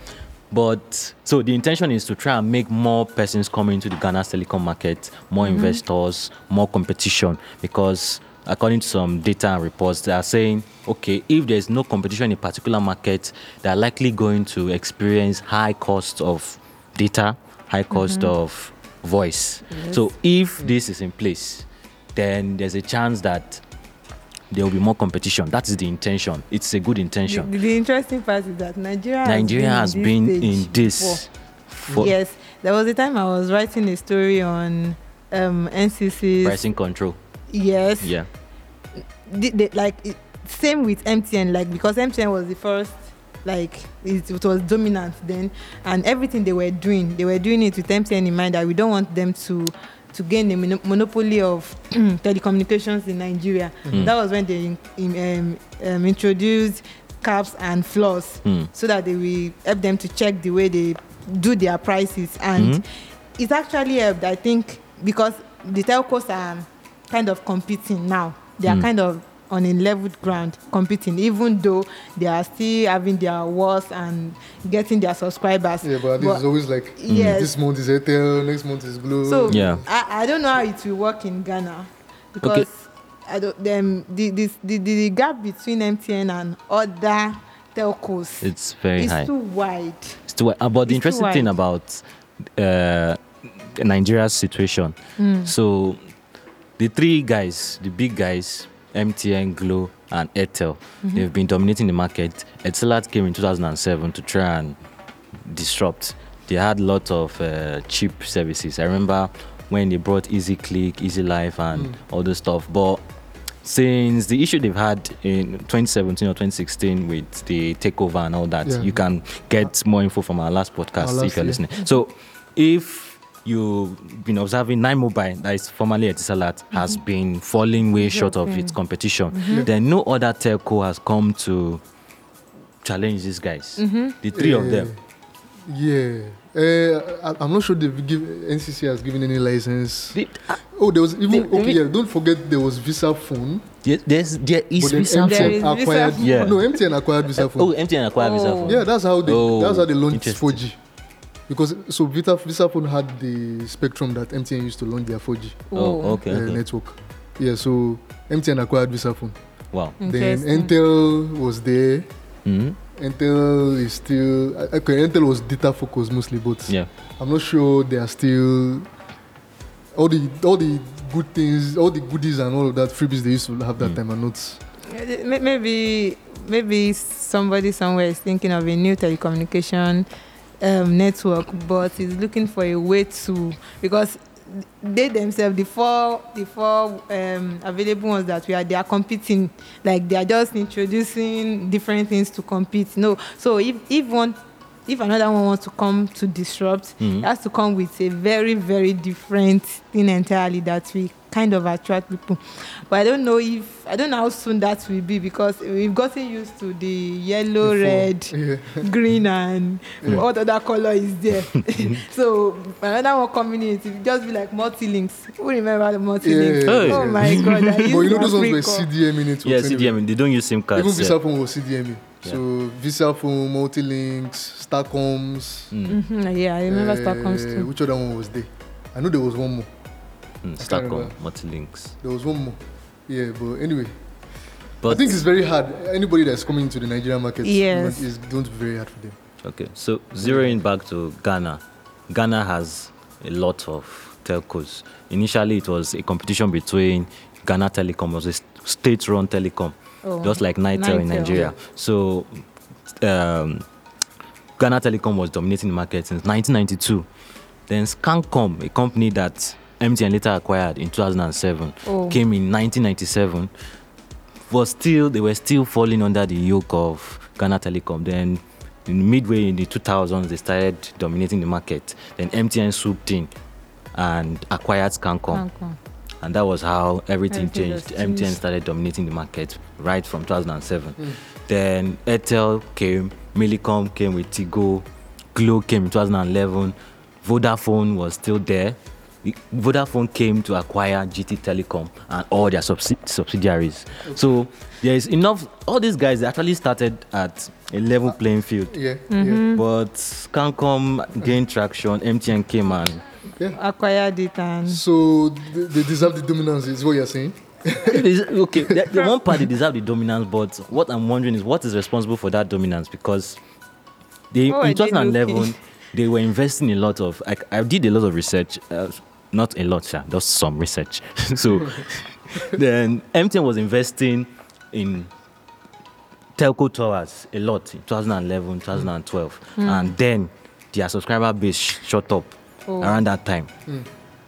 Speaker 3: But so the intention is to try and make more persons come into the Ghana's telecom market, more mm-hmm. investors, more competition. Because according to some data and reports, they are saying, okay, if there's no competition in a particular market, they're likely going to experience high cost of data, high cost of voice. So if this is in place, then there's a chance that there will be more competition. That is the intention. It's a good intention.
Speaker 2: the interesting part is that Nigeria
Speaker 3: Nigeria has
Speaker 2: has
Speaker 3: been
Speaker 2: been
Speaker 3: in this. For
Speaker 2: yes, there was a time I was writing a story on um, NCC's.
Speaker 3: pricing control.
Speaker 2: Yes.
Speaker 3: Yeah.
Speaker 2: like it, same with MTN like because MTN was the first like it, it was dominant then and everything they were doing they were doing it with MTN in mind that we don't want them to to gain the mono- monopoly of *clears throat* telecommunications in Nigeria
Speaker 3: Mm.
Speaker 2: that was when they in, in, um, um, introduced caps and floors
Speaker 3: Mm.
Speaker 2: so that they will help them to check the way they do their prices and
Speaker 3: Mhm.
Speaker 2: it's actually helped i think because the telcos are kind of competing now they are
Speaker 3: Mm.
Speaker 2: kind of on a leveled ground competing even though they are still having their wars and getting their subscribers
Speaker 1: Yeah, but this is always like
Speaker 2: Yes.
Speaker 1: this month is Airtel, next month is Glo.
Speaker 2: so
Speaker 3: Yeah.
Speaker 2: I, I don't know how it will work in ghana because I don't, them, the, this, the, the, the gap between mtn and other telcos
Speaker 3: It's very
Speaker 2: is
Speaker 3: high.
Speaker 2: too wide
Speaker 3: It's too, uh, but the
Speaker 2: it's too
Speaker 3: interesting thing about uh, Nigeria's situation,
Speaker 2: Mm.
Speaker 3: so the three guys, the big guys, MTN, Glo, and Airtel,
Speaker 2: Mm-hmm.
Speaker 3: they've been dominating the market. Etisalat came in 2007 to try and disrupt. They had lots of uh, cheap services. I remember when they brought Easy Click, Easy Life, and
Speaker 1: Mm.
Speaker 3: all this stuff. But since the issue they've had in 2017 or 2016 with the takeover and all that,
Speaker 1: Yeah.
Speaker 3: you can get more info from our last podcast
Speaker 1: Our last,
Speaker 3: if you're listening. So, if you've been observing Nine Mobile, that is formerly Etisalat, has been falling way short of its competition, then no other telco has come to challenge these guys. The three of them.
Speaker 1: Yeah. Uh, I, I'm not sure they've give NCC has given any license.
Speaker 3: The- uh,
Speaker 1: Oh, there was even
Speaker 3: They-
Speaker 1: okay.
Speaker 3: they-
Speaker 1: Yeah, don't forget there was Visafone.
Speaker 3: there- there's there is Visa
Speaker 2: There
Speaker 1: MTN
Speaker 3: phone.
Speaker 2: Visa
Speaker 1: acquired.
Speaker 2: Phone.
Speaker 3: Yeah.
Speaker 1: No, MTN acquired Visafone.
Speaker 3: Oh, MTN acquired Visa
Speaker 2: Oh.
Speaker 3: phone.
Speaker 1: Yeah, that's how they
Speaker 3: Oh,
Speaker 1: that's how they launched 4G. Because so Vita Visafone had the spectrum that MTN used to launch their 4G
Speaker 3: Oh, okay.
Speaker 1: uh,
Speaker 3: okay.
Speaker 1: network. Yeah, so MTN acquired Visafone.
Speaker 3: Wow.
Speaker 1: Then ntel was there.
Speaker 3: hmm
Speaker 1: ntel is still okay. ntel was data focused mostly, but
Speaker 3: Yeah.
Speaker 1: I'm not sure they are still all the all the good things, all the goodies and all of that freebies they used to have that
Speaker 3: Mm.
Speaker 1: time are not.
Speaker 2: May- maybe maybe somebody somewhere is thinking of a new telecommunication um, network but is looking for a way to because they themselves the four the four um, available ones that we are they are competing like they are just introducing different things to compete no so if if one if another one wants to come to disrupt
Speaker 3: Mhm.
Speaker 2: it has to come with a very very different thing entirely that will kind of attract people but i don't know if i don't know how soon that will be because we've gotten used to the yellow
Speaker 1: before.
Speaker 2: red
Speaker 1: Yeah.
Speaker 2: green and
Speaker 1: Yeah.
Speaker 2: what other color is there *laughs* so another one coming in it will just be like multi-links who remember the multi-links
Speaker 1: Yeah,
Speaker 3: yeah,
Speaker 2: oh my god I *laughs*
Speaker 1: but you know those ones were
Speaker 2: Africa.
Speaker 1: CDMA networks.
Speaker 3: Yeah,
Speaker 1: anyway.
Speaker 3: CDM. They don't use SIM cards.
Speaker 1: Even
Speaker 3: yeah.
Speaker 1: Visafone was CDMA. So Visafone, Multilinks, Starcomms.
Speaker 3: Mm,
Speaker 2: Mhm, yeah i remember
Speaker 1: uh,
Speaker 2: Starcomms too
Speaker 1: Which other one was there? I know there was one more.
Speaker 3: Mm,
Speaker 1: can't
Speaker 3: multi-links.
Speaker 1: There was one more. Yeah, but anyway,
Speaker 3: But
Speaker 1: I think it's very hard. Anybody that's coming into the Nigerian market
Speaker 2: Yes.
Speaker 1: is going to be very hard for them.
Speaker 3: Okay, so zeroing back to Ghana, Ghana has a lot of telcos. Initially, it was a competition between Ghana Telecom, was a st- state-run telecom,
Speaker 2: Oh,
Speaker 3: just like Nitel in
Speaker 2: Nitel.
Speaker 3: Nigeria. So, um, Ghana Telecom was dominating the market since 1992. Then Scancom, a company that MTN later acquired in 2007,
Speaker 2: Oh.
Speaker 3: came in 1997. Was still they were still falling under the yoke of Ghana Telecom. Then in midway in the 2000s, they started dominating the market. Then MTN swooped in and acquired Scancom and that was how everything
Speaker 2: Everything
Speaker 3: changed. MTN started dominating the market right from 2007. Hmm. Then Airtel came, Millicom came with Tigo, Glo came in 2011, Vodafone was still there. Vodafone came to acquire GT Telecom and all their subsi- subsidiaries. So there is enough. All these guys they actually started at a level playing field,
Speaker 1: Yeah,
Speaker 2: Mm-hmm.
Speaker 3: but Scancom gained traction. MTN came and
Speaker 1: yeah, yeah.
Speaker 2: Acquired it and
Speaker 1: So they, they deserve the dominance, is what you're saying? *laughs*
Speaker 3: Okay, the, the one part they deserve the dominance, but what I'm wondering is what is responsible for that dominance because they
Speaker 2: Oh, I
Speaker 3: in
Speaker 2: did
Speaker 3: 2011 they were investing a lot of. I, I did a lot of research, uh, not a lot, sha, just some research. *laughs* so then MTN was investing in telco towers a lot in 2011, 2012, hmm. and then their subscriber base shot up
Speaker 2: Oh.
Speaker 3: around that time. Hmm.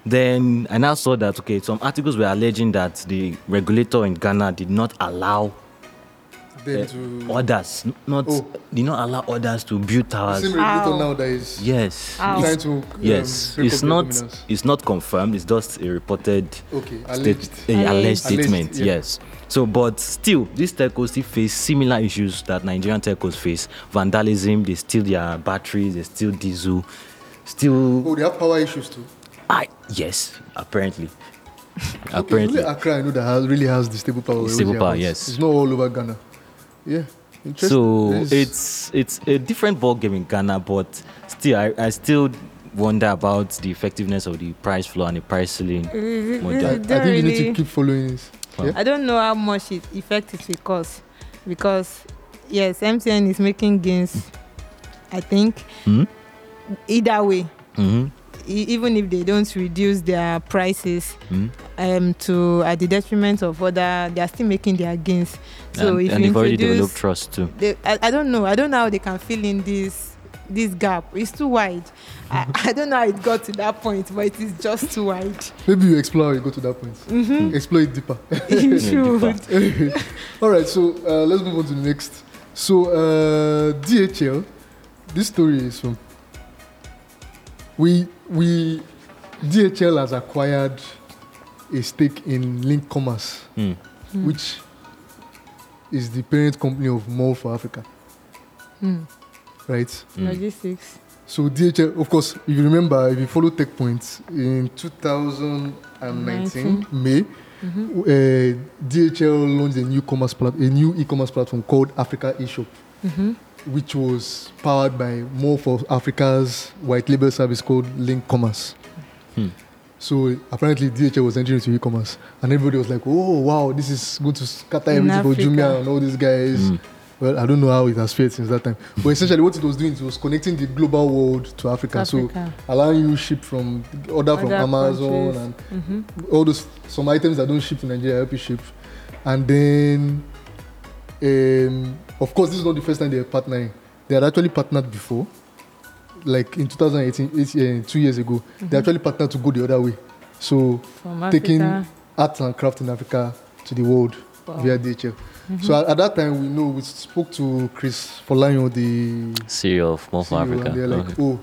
Speaker 3: Then I now saw that okay, some articles were alleging that the regulator in Ghana did not allow
Speaker 1: Them
Speaker 3: uh,
Speaker 1: to
Speaker 3: others, not
Speaker 1: Oh.
Speaker 3: did not allow others to build
Speaker 1: the
Speaker 3: towers.
Speaker 1: same regulator
Speaker 2: Ow.
Speaker 1: now that is
Speaker 3: Yes,
Speaker 2: Ow.
Speaker 1: trying to um,
Speaker 3: yes,
Speaker 1: break
Speaker 3: it's
Speaker 1: up their
Speaker 3: not
Speaker 1: dominance.
Speaker 3: it's not confirmed. It's just a reported
Speaker 1: Okay,
Speaker 3: state,
Speaker 1: alleged.
Speaker 3: a alleged,
Speaker 2: Alleged.
Speaker 3: statement.
Speaker 1: Alleged, yeah.
Speaker 3: Yes. So, but still, these telcos still face similar issues that Nigerian telcos face: vandalism. They steal their batteries. They steal diesel. Still,
Speaker 1: Oh, they have power issues too.
Speaker 3: I yes, apparently, *laughs*
Speaker 1: Okay,
Speaker 3: apparently.
Speaker 1: only Accra, I know that has, really has the stable power.
Speaker 3: Stable
Speaker 1: already,
Speaker 3: power,
Speaker 1: but
Speaker 3: yes.
Speaker 1: It's not all over Ghana. Yeah, interesting.
Speaker 3: So
Speaker 1: Yes.
Speaker 3: it's it's a different ball game in Ghana, but still, I, I still wonder about the effectiveness of the price floor and the price ceiling. Model.
Speaker 1: I, I think
Speaker 2: don't
Speaker 1: you need
Speaker 2: really-
Speaker 1: to keep following this.
Speaker 3: Wow.
Speaker 1: Yeah?
Speaker 2: I don't know how much it effect it will cause because yes, MTN is making gains. I think
Speaker 3: Hmm?
Speaker 2: either way,
Speaker 3: Mhm.
Speaker 2: E- even if they don't reduce their prices
Speaker 3: Hmm?
Speaker 2: um, to at the detriment of other, they are still making their gains. So
Speaker 3: and,
Speaker 2: if
Speaker 3: and
Speaker 2: you
Speaker 3: they've already
Speaker 2: introduce,
Speaker 3: developed trust too.
Speaker 2: they, I, I don't know. I don't know how they can fill in this this gap. It's too wide. *laughs* I, I don't know how it got to that point, but it is just too wide.
Speaker 1: Maybe you explore how you go to that point.
Speaker 2: Mm-hmm. *laughs*
Speaker 1: Explore it deeper. *laughs*
Speaker 2: you should.
Speaker 1: All right, so uh, let's move on to the next. So uh, DHL, this story is from. We we DHL has acquired a stake in Link Commerce,
Speaker 3: Hmm.
Speaker 1: which is the parent company of Mall for Africa,
Speaker 2: Hmm.
Speaker 1: right?
Speaker 3: Hmm.
Speaker 2: Logistics.
Speaker 1: So DHL, of course, if you remember, if you follow Tech Points in 2019 May,
Speaker 2: Mm-hmm.
Speaker 1: uh, DHL launched a new commerce plat- a new e-commerce platform called Africa eShop,
Speaker 2: Mm-hmm.
Speaker 1: Which was powered by Mall for Africa's white label service called Link Commerce.
Speaker 3: Hmm.
Speaker 1: So apparently DHL was entering into e-commerce, and everybody was like, "Oh wow, this is going to scatter
Speaker 2: In
Speaker 1: everything for
Speaker 2: Africa.
Speaker 1: Jumia and all these guys."
Speaker 3: Hmm.
Speaker 1: Well, I don't know how it has fared since that time, but essentially what it was doing it was connecting the global world to Africa. So allowing you ship from order from Amazon
Speaker 2: countries.
Speaker 1: and
Speaker 2: Mm-hmm.
Speaker 1: all those some items that don't ship to Nigeria help you ship, and then um, of course this is not the first time they are partnering. They had actually partnered before, like in 2018, eight, uh, two years ago. They actually partnered to go the other way, so
Speaker 2: From
Speaker 1: taking
Speaker 2: Africa.
Speaker 1: arts and craft in Africa to the world
Speaker 2: Wow.
Speaker 1: via DHL. So at, at that time we know we spoke to Chris Folayan, the
Speaker 3: CEO of Mall for
Speaker 1: CEO,
Speaker 3: Africa.
Speaker 1: and they're like,
Speaker 3: Okay.
Speaker 1: oh,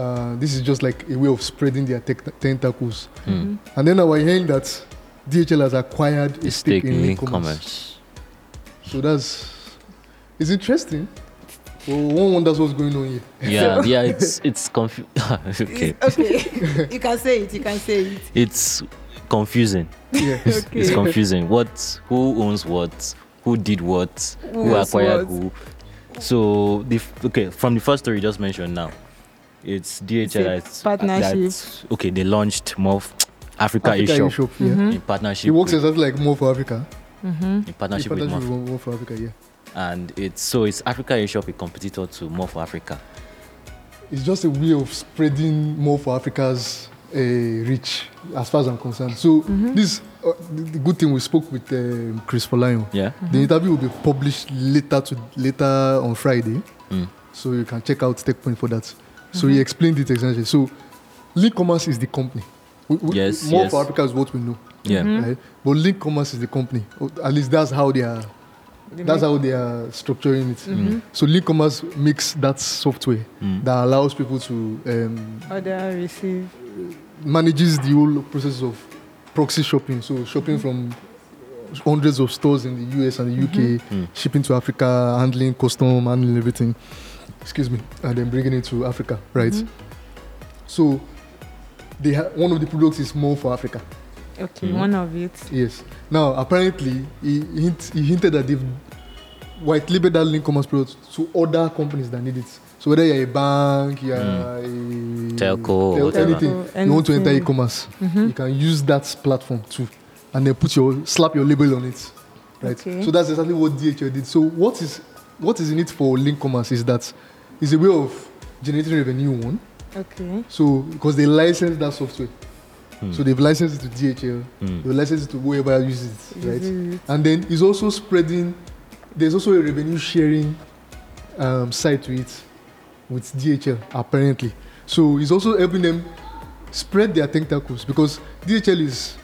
Speaker 1: uh, this is just like a way of spreading their tec- tentacles.
Speaker 3: Hmm.
Speaker 1: And then I was hearing that DHL has acquired a
Speaker 3: A
Speaker 1: stake,
Speaker 3: stake
Speaker 1: in
Speaker 3: in
Speaker 1: Link
Speaker 3: link
Speaker 1: Commerce.
Speaker 3: commerce.
Speaker 1: So that's it's interesting. Well, one wonders what's going on here.
Speaker 3: Yeah, yeah, it's it's confu- *laughs* okay.
Speaker 2: Okay. you can say it. You can say it.
Speaker 3: It's confusing.
Speaker 1: Yeah. *laughs*
Speaker 3: It's
Speaker 2: Okay.
Speaker 3: confusing. What who owns what? Who did what?
Speaker 2: Who
Speaker 3: Who acquired
Speaker 2: what?
Speaker 3: who? So the f- okay from the first story you just mentioned now, it's DHL.
Speaker 2: It's a
Speaker 3: that's-
Speaker 2: partnership.
Speaker 3: that's- okay, they launched more f- Africa,
Speaker 1: Africa
Speaker 3: eShop
Speaker 1: eShop, yeah.
Speaker 2: Mhm.
Speaker 3: in partnership.
Speaker 1: It works
Speaker 3: with,
Speaker 1: exactly like Mall for Africa.
Speaker 2: Mm-hmm.
Speaker 3: in
Speaker 1: In
Speaker 3: partnership with
Speaker 1: partnership with Mall for Africa, yeah.
Speaker 3: And it's so it's Africa eShop a competitor to Mall for Africa.
Speaker 1: It's just a way of spreading Mall for Africa's uh, reach, as far as I'm concerned. So
Speaker 2: Mm-hmm.
Speaker 1: this uh, the, the good thing we spoke with um, Chris Folayan.
Speaker 3: Yeah.
Speaker 1: The interview will be published later to later on Friday,
Speaker 3: Mm.
Speaker 1: so you can check out Techpoint for that. So he explained it essentially. So Link Commerce is the company. We, we,
Speaker 3: Yes,
Speaker 1: More
Speaker 3: yes.
Speaker 1: for Africa is what we know.
Speaker 3: Yeah.
Speaker 1: Right? But Link Commerce is the company. At least that's how they are. That's how they are structuring it. Mm-hmm. Mm. So Link Commerce makes that software mm. that allows people to um,
Speaker 2: Order, receive.
Speaker 1: manages the whole process of proxy shopping. So shopping from hundreds of stores in the US and the UK, mm-hmm. mm. shipping to Africa, handling custom, handling everything. Excuse me, and then bringing it to Africa, right? Mm-hmm. So they ha- one of the products is Mall for Africa.
Speaker 2: Okay, one of it.
Speaker 1: Yes. Now apparently he, hint, he hinted that they've white label that link commerce product to other companies that need it. So whether you're a bank, you're hmm. a
Speaker 3: Telco,
Speaker 1: tel-
Speaker 3: whatever.
Speaker 1: anything,
Speaker 2: Telco,
Speaker 1: you want to enter e-commerce, you can use that platform too, and then put your slap your label on it, right?
Speaker 2: Okay.
Speaker 1: So that's exactly what DHL did. So what is what is in it for link commerce is that it's a way of generating revenue one.
Speaker 2: Okay.
Speaker 1: So because they license that software, hmm. so they've licensed it to DHL,
Speaker 3: Hmm.
Speaker 1: they've licensed it to whoever uses it, right?
Speaker 2: Uses it.
Speaker 1: And then it's also spreading. There's also a revenue sharing um, side to it with DHL apparently. So it's also helping them spread their tentacles because DHL is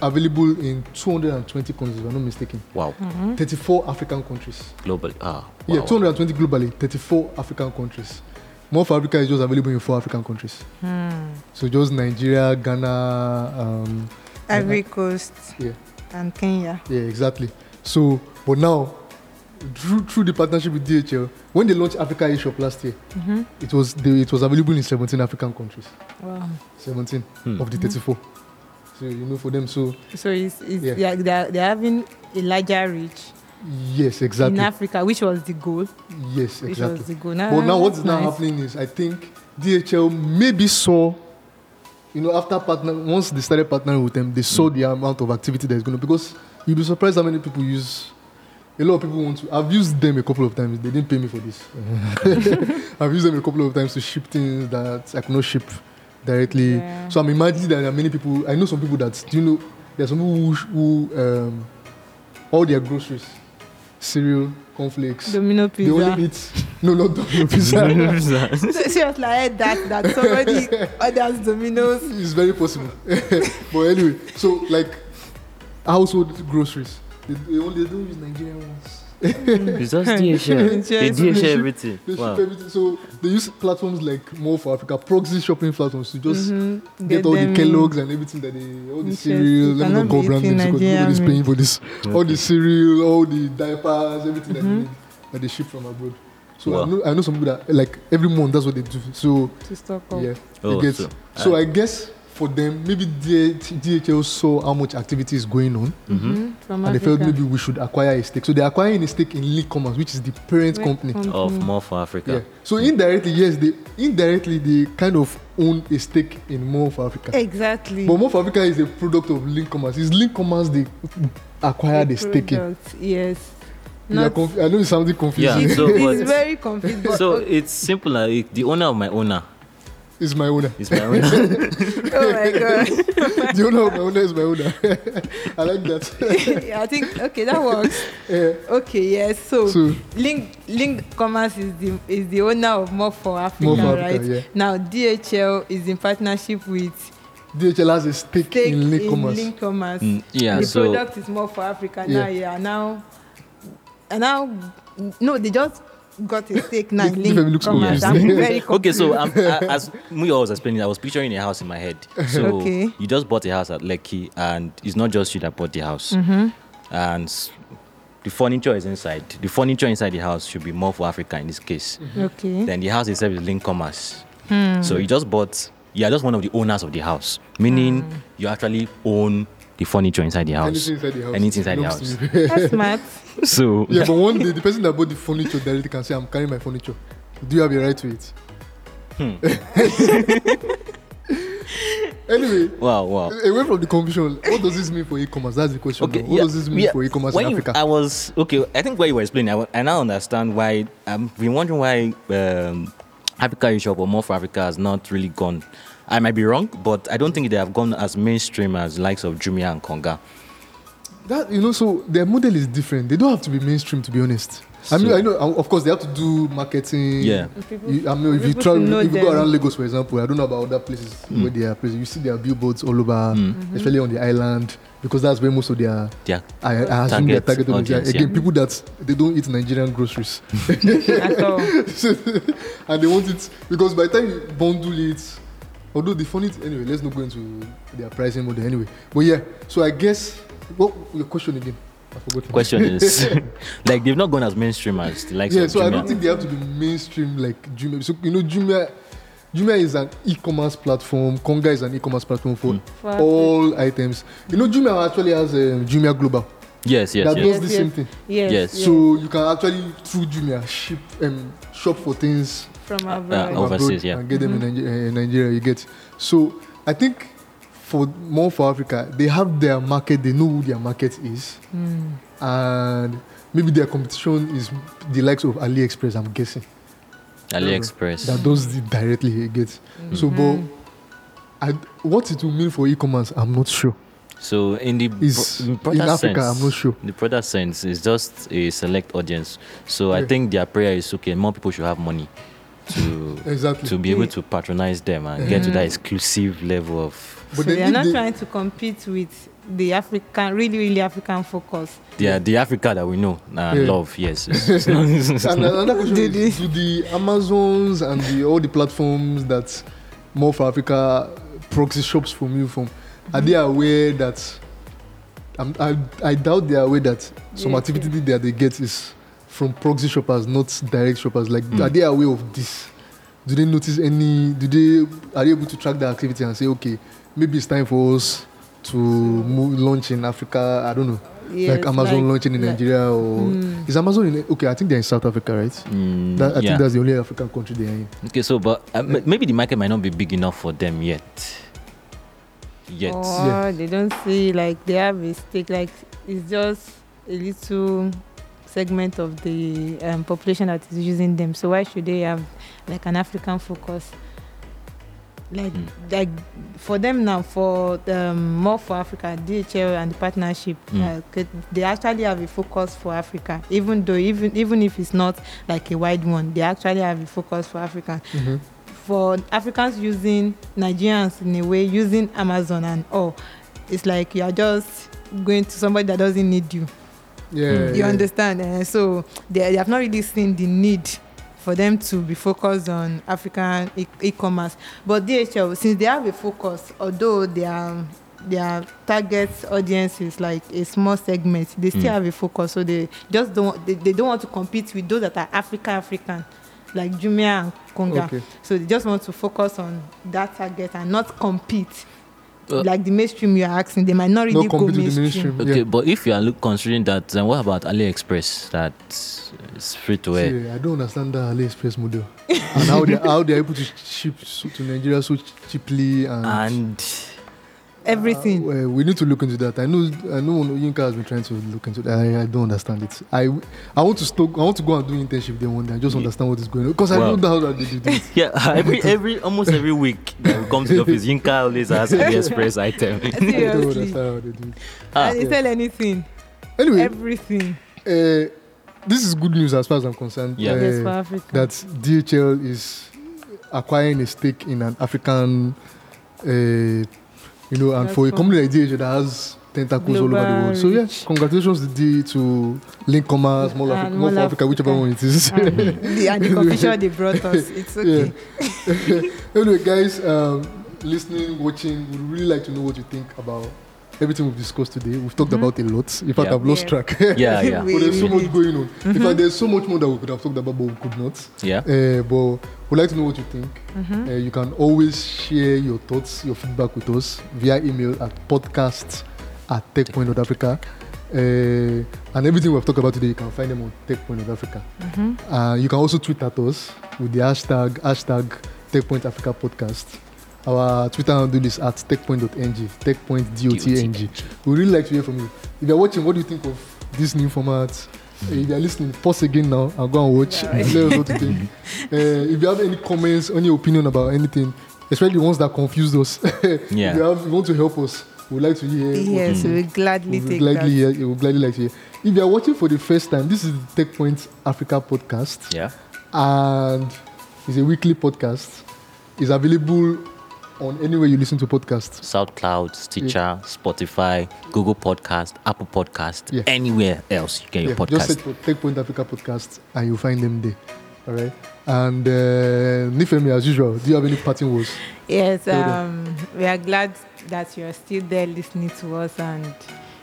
Speaker 1: available in 220 countries, if I'm not mistaken.
Speaker 3: Wow.
Speaker 1: 34 African countries.
Speaker 3: Global. Ah.
Speaker 1: Yeah, 220 globally, 34 African countries. Mall for Africa is just available in four African countries. So just Nigeria, Ghana, um,
Speaker 2: Ivory Coast
Speaker 1: yeah,
Speaker 2: and Kenya.
Speaker 1: yeah, exactly. So, but now, through, through the partnership with DHL, when they launched Africa eShop last year, mm-hmm. it was they, it was available in 17 African countries.
Speaker 2: Wow.
Speaker 1: 17 hmm. of the hmm. 34. So you know, for them, so
Speaker 2: So it's, it's
Speaker 1: Yeah.
Speaker 2: yeah. they're, they're having a larger reach
Speaker 1: yes, exactly. in.
Speaker 2: Africa, which was the goal.
Speaker 1: Yes, exactly.
Speaker 2: Which
Speaker 1: exactly.
Speaker 2: was the goal.
Speaker 1: But now what is
Speaker 2: that's
Speaker 1: now happening is I think DHL maybe saw, you know, after partner once they started partnering with them, they saw hmm. the amount of activity that is going to because you'll be surprised how many people use. A lot of people want to. I've used them a couple of times. They didn't pay me for this. *laughs* I've used them a couple of times to ship things that I could not ship directly.
Speaker 2: Yeah.
Speaker 1: So I'm imagining that there are many people. I know some people that do you know. There are some people who, who um, all their groceries, cereal, cornflakes.
Speaker 2: Domino pizza.
Speaker 1: They only
Speaker 2: pizza.
Speaker 1: eat no, not Domino pizza. *laughs* *laughs*
Speaker 2: So she was like that that somebody orders Domino's.
Speaker 1: it's very possible. but anyway, so like household groceries, they, they only they don't use Nigerian ones. *laughs*
Speaker 3: It's just DHL. *laughs* they
Speaker 2: Yes,
Speaker 3: DHL
Speaker 1: ship-
Speaker 3: everything.
Speaker 1: They
Speaker 3: Wow.
Speaker 1: ship everything. So they use platforms like Mall for Africa, proxy shopping platforms to just
Speaker 2: Mhm.
Speaker 1: get, all the
Speaker 2: them
Speaker 1: Kellogg's and everything that they, all the
Speaker 2: Interesting.
Speaker 1: cereal. Let me
Speaker 2: Cannot
Speaker 1: not call
Speaker 2: be
Speaker 1: brand
Speaker 2: eating
Speaker 1: names because
Speaker 2: Nigerian
Speaker 1: nobody's paying for this. All the
Speaker 3: Okay.
Speaker 1: cereal, all the diapers, everything that they
Speaker 2: Mhm.
Speaker 1: need that they ship from abroad. So
Speaker 3: Wow.
Speaker 1: I know I know some people that like every month that's what they do. So
Speaker 2: to stock up.
Speaker 1: yeah,
Speaker 3: Oh,
Speaker 1: you get.
Speaker 3: so,
Speaker 1: So,
Speaker 3: uh,
Speaker 1: I guess for them, maybe DH, DHL saw how much activity is going on,
Speaker 2: Mhm. From
Speaker 1: and they felt maybe we should acquire a stake. So they're acquiring a stake in Link Commerce, which is the parent
Speaker 2: Right
Speaker 1: company.
Speaker 3: Of Mall for Africa.
Speaker 1: Yeah. So indirectly, yes, they indirectly they kind of own a stake in Mall for Africa.
Speaker 2: Exactly.
Speaker 1: But Mall for Africa is a product of Link Commerce. It's Link Commerce they acquired a stake in.
Speaker 2: Yes. Not,
Speaker 1: conf- I know it's something confusing.
Speaker 3: Yeah, so, *laughs*
Speaker 2: it's
Speaker 3: but-
Speaker 2: very confusing. *laughs*
Speaker 3: So it's simple like the owner of my owner
Speaker 1: it's my owner.
Speaker 3: is my owner.
Speaker 2: oh my *laughs* god.
Speaker 1: the owner of my owner is my owner. I like that. *laughs*
Speaker 2: I think okay, that works. *laughs*
Speaker 1: Yeah.
Speaker 2: Okay, yes. So,
Speaker 1: So
Speaker 2: Link Link Commerce is the is the owner of Mall for Africa,
Speaker 1: More for
Speaker 2: right?
Speaker 1: Yeah.
Speaker 2: Now DHL is in partnership with
Speaker 1: DHL has a stake,
Speaker 2: Take
Speaker 1: in Link
Speaker 2: in
Speaker 1: Commerce.
Speaker 2: Link Commerce.
Speaker 3: Mm, yeah,
Speaker 2: the
Speaker 3: so
Speaker 2: product is Mall for Africa
Speaker 1: Yeah.
Speaker 2: now. Yeah, now, and now, no, they just got a stake now. in
Speaker 1: Look- look at me,
Speaker 2: Link
Speaker 1: looks
Speaker 2: Commerce. I'm *laughs* very
Speaker 3: okay, so
Speaker 2: confused.
Speaker 3: I'm, I, as Muyo was explaining, I was picturing a house in my head. So
Speaker 2: Okay.
Speaker 3: you just bought a house at Lekki, and it's not just you that bought the house,
Speaker 2: Mm-hmm.
Speaker 3: and the furniture is inside. The furniture inside the house should be Mall for Africa in this case.
Speaker 2: okay.
Speaker 3: Then the house itself is Link Commerce.
Speaker 2: Hmm.
Speaker 3: So you just bought. You are just one of the owners of the house, meaning
Speaker 2: Hmm.
Speaker 3: you actually own the furniture inside the house.
Speaker 1: Anything inside the house.
Speaker 3: Anything inside the house.
Speaker 2: That's smart. *laughs*
Speaker 3: So
Speaker 1: yeah, but one day the person that bought the furniture directly can say, "I'm carrying my furniture." Do you have a right to it?
Speaker 3: Hmm. *laughs*
Speaker 1: anyway,
Speaker 3: wow, wow.
Speaker 1: away from the confusion, what does this mean for e-commerce? That's the question.
Speaker 3: Okay,
Speaker 1: now. What
Speaker 3: yeah,
Speaker 1: does this mean
Speaker 3: yeah.
Speaker 1: for e-commerce
Speaker 3: when
Speaker 1: in
Speaker 3: you-
Speaker 1: Africa?
Speaker 3: I was okay. I think what you were explaining, I, I now understand why. I've been wondering why um, Africa eShop or Mall for Africa has not really gone. I might be wrong, but I don't think they have gone as mainstream as likes of Jumia and Konga.
Speaker 1: that you know, so their model is different. They don't have to be mainstream, to be honest. I mean, I know. uh, Of course, they have to do marketing.
Speaker 3: Yeah.
Speaker 2: People-
Speaker 1: You, I mean, if you
Speaker 2: people
Speaker 1: travel, if you go around Lagos, for example, I don't know about other places
Speaker 3: Mm.
Speaker 1: where they are present. You see their billboards all over,
Speaker 2: Mm-hmm.
Speaker 1: especially on the island, because that's where most of their
Speaker 3: Yeah.
Speaker 1: I, I assume their
Speaker 3: Target
Speaker 1: target audience.
Speaker 3: audience,
Speaker 1: Again,
Speaker 3: yeah.
Speaker 1: people that they don't eat Nigerian groceries, *laughs*
Speaker 2: At all. *laughs*
Speaker 1: and they want it because by the time you bundle it, although the funny th- anyway, let's not go into their pricing model anyway. But yeah, so I guess what your question again? I forgot.
Speaker 3: Question *laughs* is, *laughs* like they've not gone as mainstream as the likes
Speaker 1: yeah,
Speaker 3: of
Speaker 1: so I don't think they have to be mainstream like Jumia. So you know, Jumia, Jumia is an e-commerce platform. Konga is an e-commerce platform for
Speaker 2: For
Speaker 1: all items. You know, Jumia actually has um, Jumia Global
Speaker 3: Yes, yes,
Speaker 1: that
Speaker 3: yes.
Speaker 1: does the
Speaker 2: Yes,
Speaker 1: same thing.
Speaker 2: Yes.
Speaker 3: Yes.
Speaker 2: yes.
Speaker 1: So you can actually through Jumia ship um, shop for things
Speaker 2: from
Speaker 3: uh,
Speaker 2: abroad.
Speaker 3: oh. Overseas,
Speaker 1: abroad
Speaker 3: yeah.
Speaker 1: and get them in Nigeria, uh, Nigeria. You get so I think for Mall for Africa, they have their market. They know who their market is,
Speaker 2: Mm.
Speaker 1: and maybe their competition is the likes of AliExpress. I'm guessing
Speaker 3: AliExpress.
Speaker 1: that does it directly. You get so, but I, what it will mean for e-commerce, I'm not sure.
Speaker 3: So in the
Speaker 1: Is
Speaker 3: bro- in
Speaker 1: in Africa,
Speaker 3: sense,
Speaker 1: I'm not sure.
Speaker 3: The product sense is just a select audience. So I think their prayer is okay. More people should have money to
Speaker 1: Exactly.
Speaker 3: to be able to patronize them and get to that exclusive level of
Speaker 1: But
Speaker 2: so
Speaker 1: then
Speaker 2: they are not
Speaker 1: they-
Speaker 2: trying to compete with the African, really, really African focus.
Speaker 3: the the Africa that we know and
Speaker 1: Yeah.
Speaker 3: love. Yes. It's- it's not-
Speaker 1: and another *laughs* question *laughs*
Speaker 2: Did
Speaker 1: is, do the Amazons and the, all the platforms that Mall for Africa proxy shops from you from, are they aware that? I'm, I, I doubt they are aware that some
Speaker 2: Yes,
Speaker 1: activity that they get is from proxy shoppers, not direct shoppers. Like,
Speaker 3: Mm.
Speaker 1: are they aware of this? Do they notice any? Do they are they able to track the activity and say, okay, maybe it's time for us to move, launch in Africa? I don't know,
Speaker 2: Yes,
Speaker 1: like Amazon launching in
Speaker 2: like-
Speaker 1: Nigeria or
Speaker 2: Mm.
Speaker 1: is Amazon in? Okay, I think they're in South Africa, right?
Speaker 3: Mm,
Speaker 1: That, I
Speaker 3: yeah.
Speaker 1: think that's the only African country they're in.
Speaker 3: Okay, so but uh, m- maybe the market might not be big enough for them yet. Yet.
Speaker 2: Or
Speaker 1: Yeah.
Speaker 2: they don't see like they have a stake, like it's just a little segment of the um, population that is using them. So why should they have like an African focus? Like,
Speaker 3: Mm.
Speaker 2: like for them now, for um, Mall for Africa, DHL and the partnership,
Speaker 3: Mm.
Speaker 2: uh, they actually have a focus for Africa. Even though, even even if it's not like a wide one, they actually have a focus for Africa for Africans using Nigerians in a way using Amazon and all, it's like you are just going to somebody that doesn't need you.
Speaker 1: Yeah.
Speaker 2: You
Speaker 1: yeah.
Speaker 2: understand? And so they, they have not really seen the need for them to be focused on African e- e-commerce. But DHL, since they have a focus, although their their target audience is like a small segment, they still
Speaker 3: Mm.
Speaker 2: have a focus. So they just don't they, they don't want to compete with those that are Africa African, like Jumia and Konga.
Speaker 1: Okay.
Speaker 2: So they just want to focus on that target and not compete.
Speaker 3: Uh,
Speaker 2: like the mainstream you are asking, they might not really
Speaker 1: Not
Speaker 2: go
Speaker 1: compete the
Speaker 2: mainstream.
Speaker 1: mainstream.
Speaker 3: Okay,
Speaker 1: yeah.
Speaker 3: but if you are look considering that, then what about AliExpress that is free to wear?
Speaker 1: See, I don't understand that AliExpress model *laughs* and how they how they're able to ship to Nigeria so cheaply and.
Speaker 3: And
Speaker 2: Everything.
Speaker 1: Uh, well, we need to look into that. I know, I know. Yinka has been trying to look into that. I, I don't understand it. I, I want to stock. I want to go and do internship there one day. I just understand what is going on because I
Speaker 3: Wow.
Speaker 1: know how that they do *laughs* it.
Speaker 3: yeah, every every almost every week that we come to the *laughs* office, Yinka always has AliExpress item. *laughs*
Speaker 1: I don't
Speaker 2: Seriously.
Speaker 1: understand how they do it.
Speaker 3: Ah,
Speaker 2: and they sell anything,
Speaker 1: Anyway,
Speaker 2: everything.
Speaker 1: uh, this is good news as far as I'm concerned.
Speaker 3: Yeah.
Speaker 1: Uh,
Speaker 2: yes, for Africa.
Speaker 1: that DHL is acquiring a stake in an African, uh, you know, and for a company like DHL that has tentacles all over the
Speaker 2: Global
Speaker 1: world. So yeah, congratulations to D to Link Commerce, More,
Speaker 2: And
Speaker 1: Afri- More for
Speaker 2: More
Speaker 1: Africa, whichever
Speaker 2: Africa.
Speaker 1: one it is.
Speaker 2: and the, and the *laughs* coffee shop they brought us. It's *laughs* okay. *laughs*
Speaker 1: anyway, guys, um, listening, watching, we'd really like to know what you think about everything we've discussed today. We've talked
Speaker 2: Mhm.
Speaker 1: about a lot. In fact,
Speaker 3: Yeah.
Speaker 1: I've lost
Speaker 2: Yeah.
Speaker 1: track. *laughs*
Speaker 3: yeah, yeah,
Speaker 1: but there's so much going on. In
Speaker 2: Mhm.
Speaker 1: fact, there's so much more that we could have talked about, but we could not.
Speaker 3: yeah.
Speaker 1: Uh, but we'd like to know what you think.
Speaker 2: Mhm.
Speaker 1: Uh, you can always share your thoughts, your feedback with us via email at podcast at techpoint.africa. Uh, and everything we've talked about today, you can find them on techpoint.africa.
Speaker 2: Mhm.
Speaker 1: Uh, you can also tweet at us with the hashtag hashtag Techpoint Africa Podcast. Our Twitter handle is at techpoint.ng, techpoint.dotng. We really like to hear from you. If you're watching, what do you think of this new format? Uh, if you're listening, pause again now and go and watch.
Speaker 2: Right.
Speaker 1: Let us know what you think. Uh, *laughs* if you have any comments, any opinion about anything, especially the ones that confused us, *laughs* if you, have, you want to help us, we'd like to hear.
Speaker 2: Yes,
Speaker 1: you
Speaker 2: we
Speaker 1: think.
Speaker 2: will gladly
Speaker 1: We would
Speaker 2: take
Speaker 1: gladly,
Speaker 2: that.
Speaker 1: hear, we would gladly like to hear. if you are watching for the first time, this is the Techpoint Africa podcast,
Speaker 3: Yeah.
Speaker 1: and it's a weekly podcast. It's available on anywhere you listen to podcasts.
Speaker 3: SoundCloud, Stitcher, Spotify, Google Podcast, Apple Podcast,
Speaker 1: Yeah.
Speaker 3: anywhere else you get your
Speaker 1: Yeah, just
Speaker 3: podcast.
Speaker 1: search for Techpoint Africa podcast, and you'll find them there. All right. And uh, Nifemi, as usual, do you have any parting words?
Speaker 2: Yes, um, we are glad that you are still there listening to us, and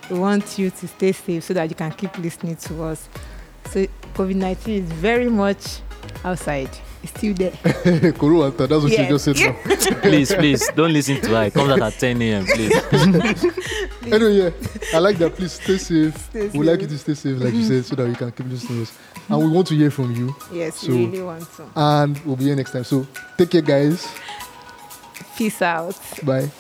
Speaker 2: we want you to stay safe so that you can keep listening to us. So COVID nineteen is very much outside. It's still there. *laughs*
Speaker 1: Koro Anta, uh, that's what
Speaker 2: Yes.
Speaker 1: you just said now. *laughs*
Speaker 3: please, please, don't listen to her. It comes out at 10 a.m. Please. *laughs*
Speaker 1: anyway, yeah, I like that. Please stay safe.
Speaker 2: Stay
Speaker 1: we like you to stay safe, like you said, so that we can keep listening to us. And we want to hear from you.
Speaker 2: Yes,
Speaker 1: So-
Speaker 2: we really want to.
Speaker 1: And we'll be here next time. So take care, guys.
Speaker 2: Peace out.
Speaker 1: Bye.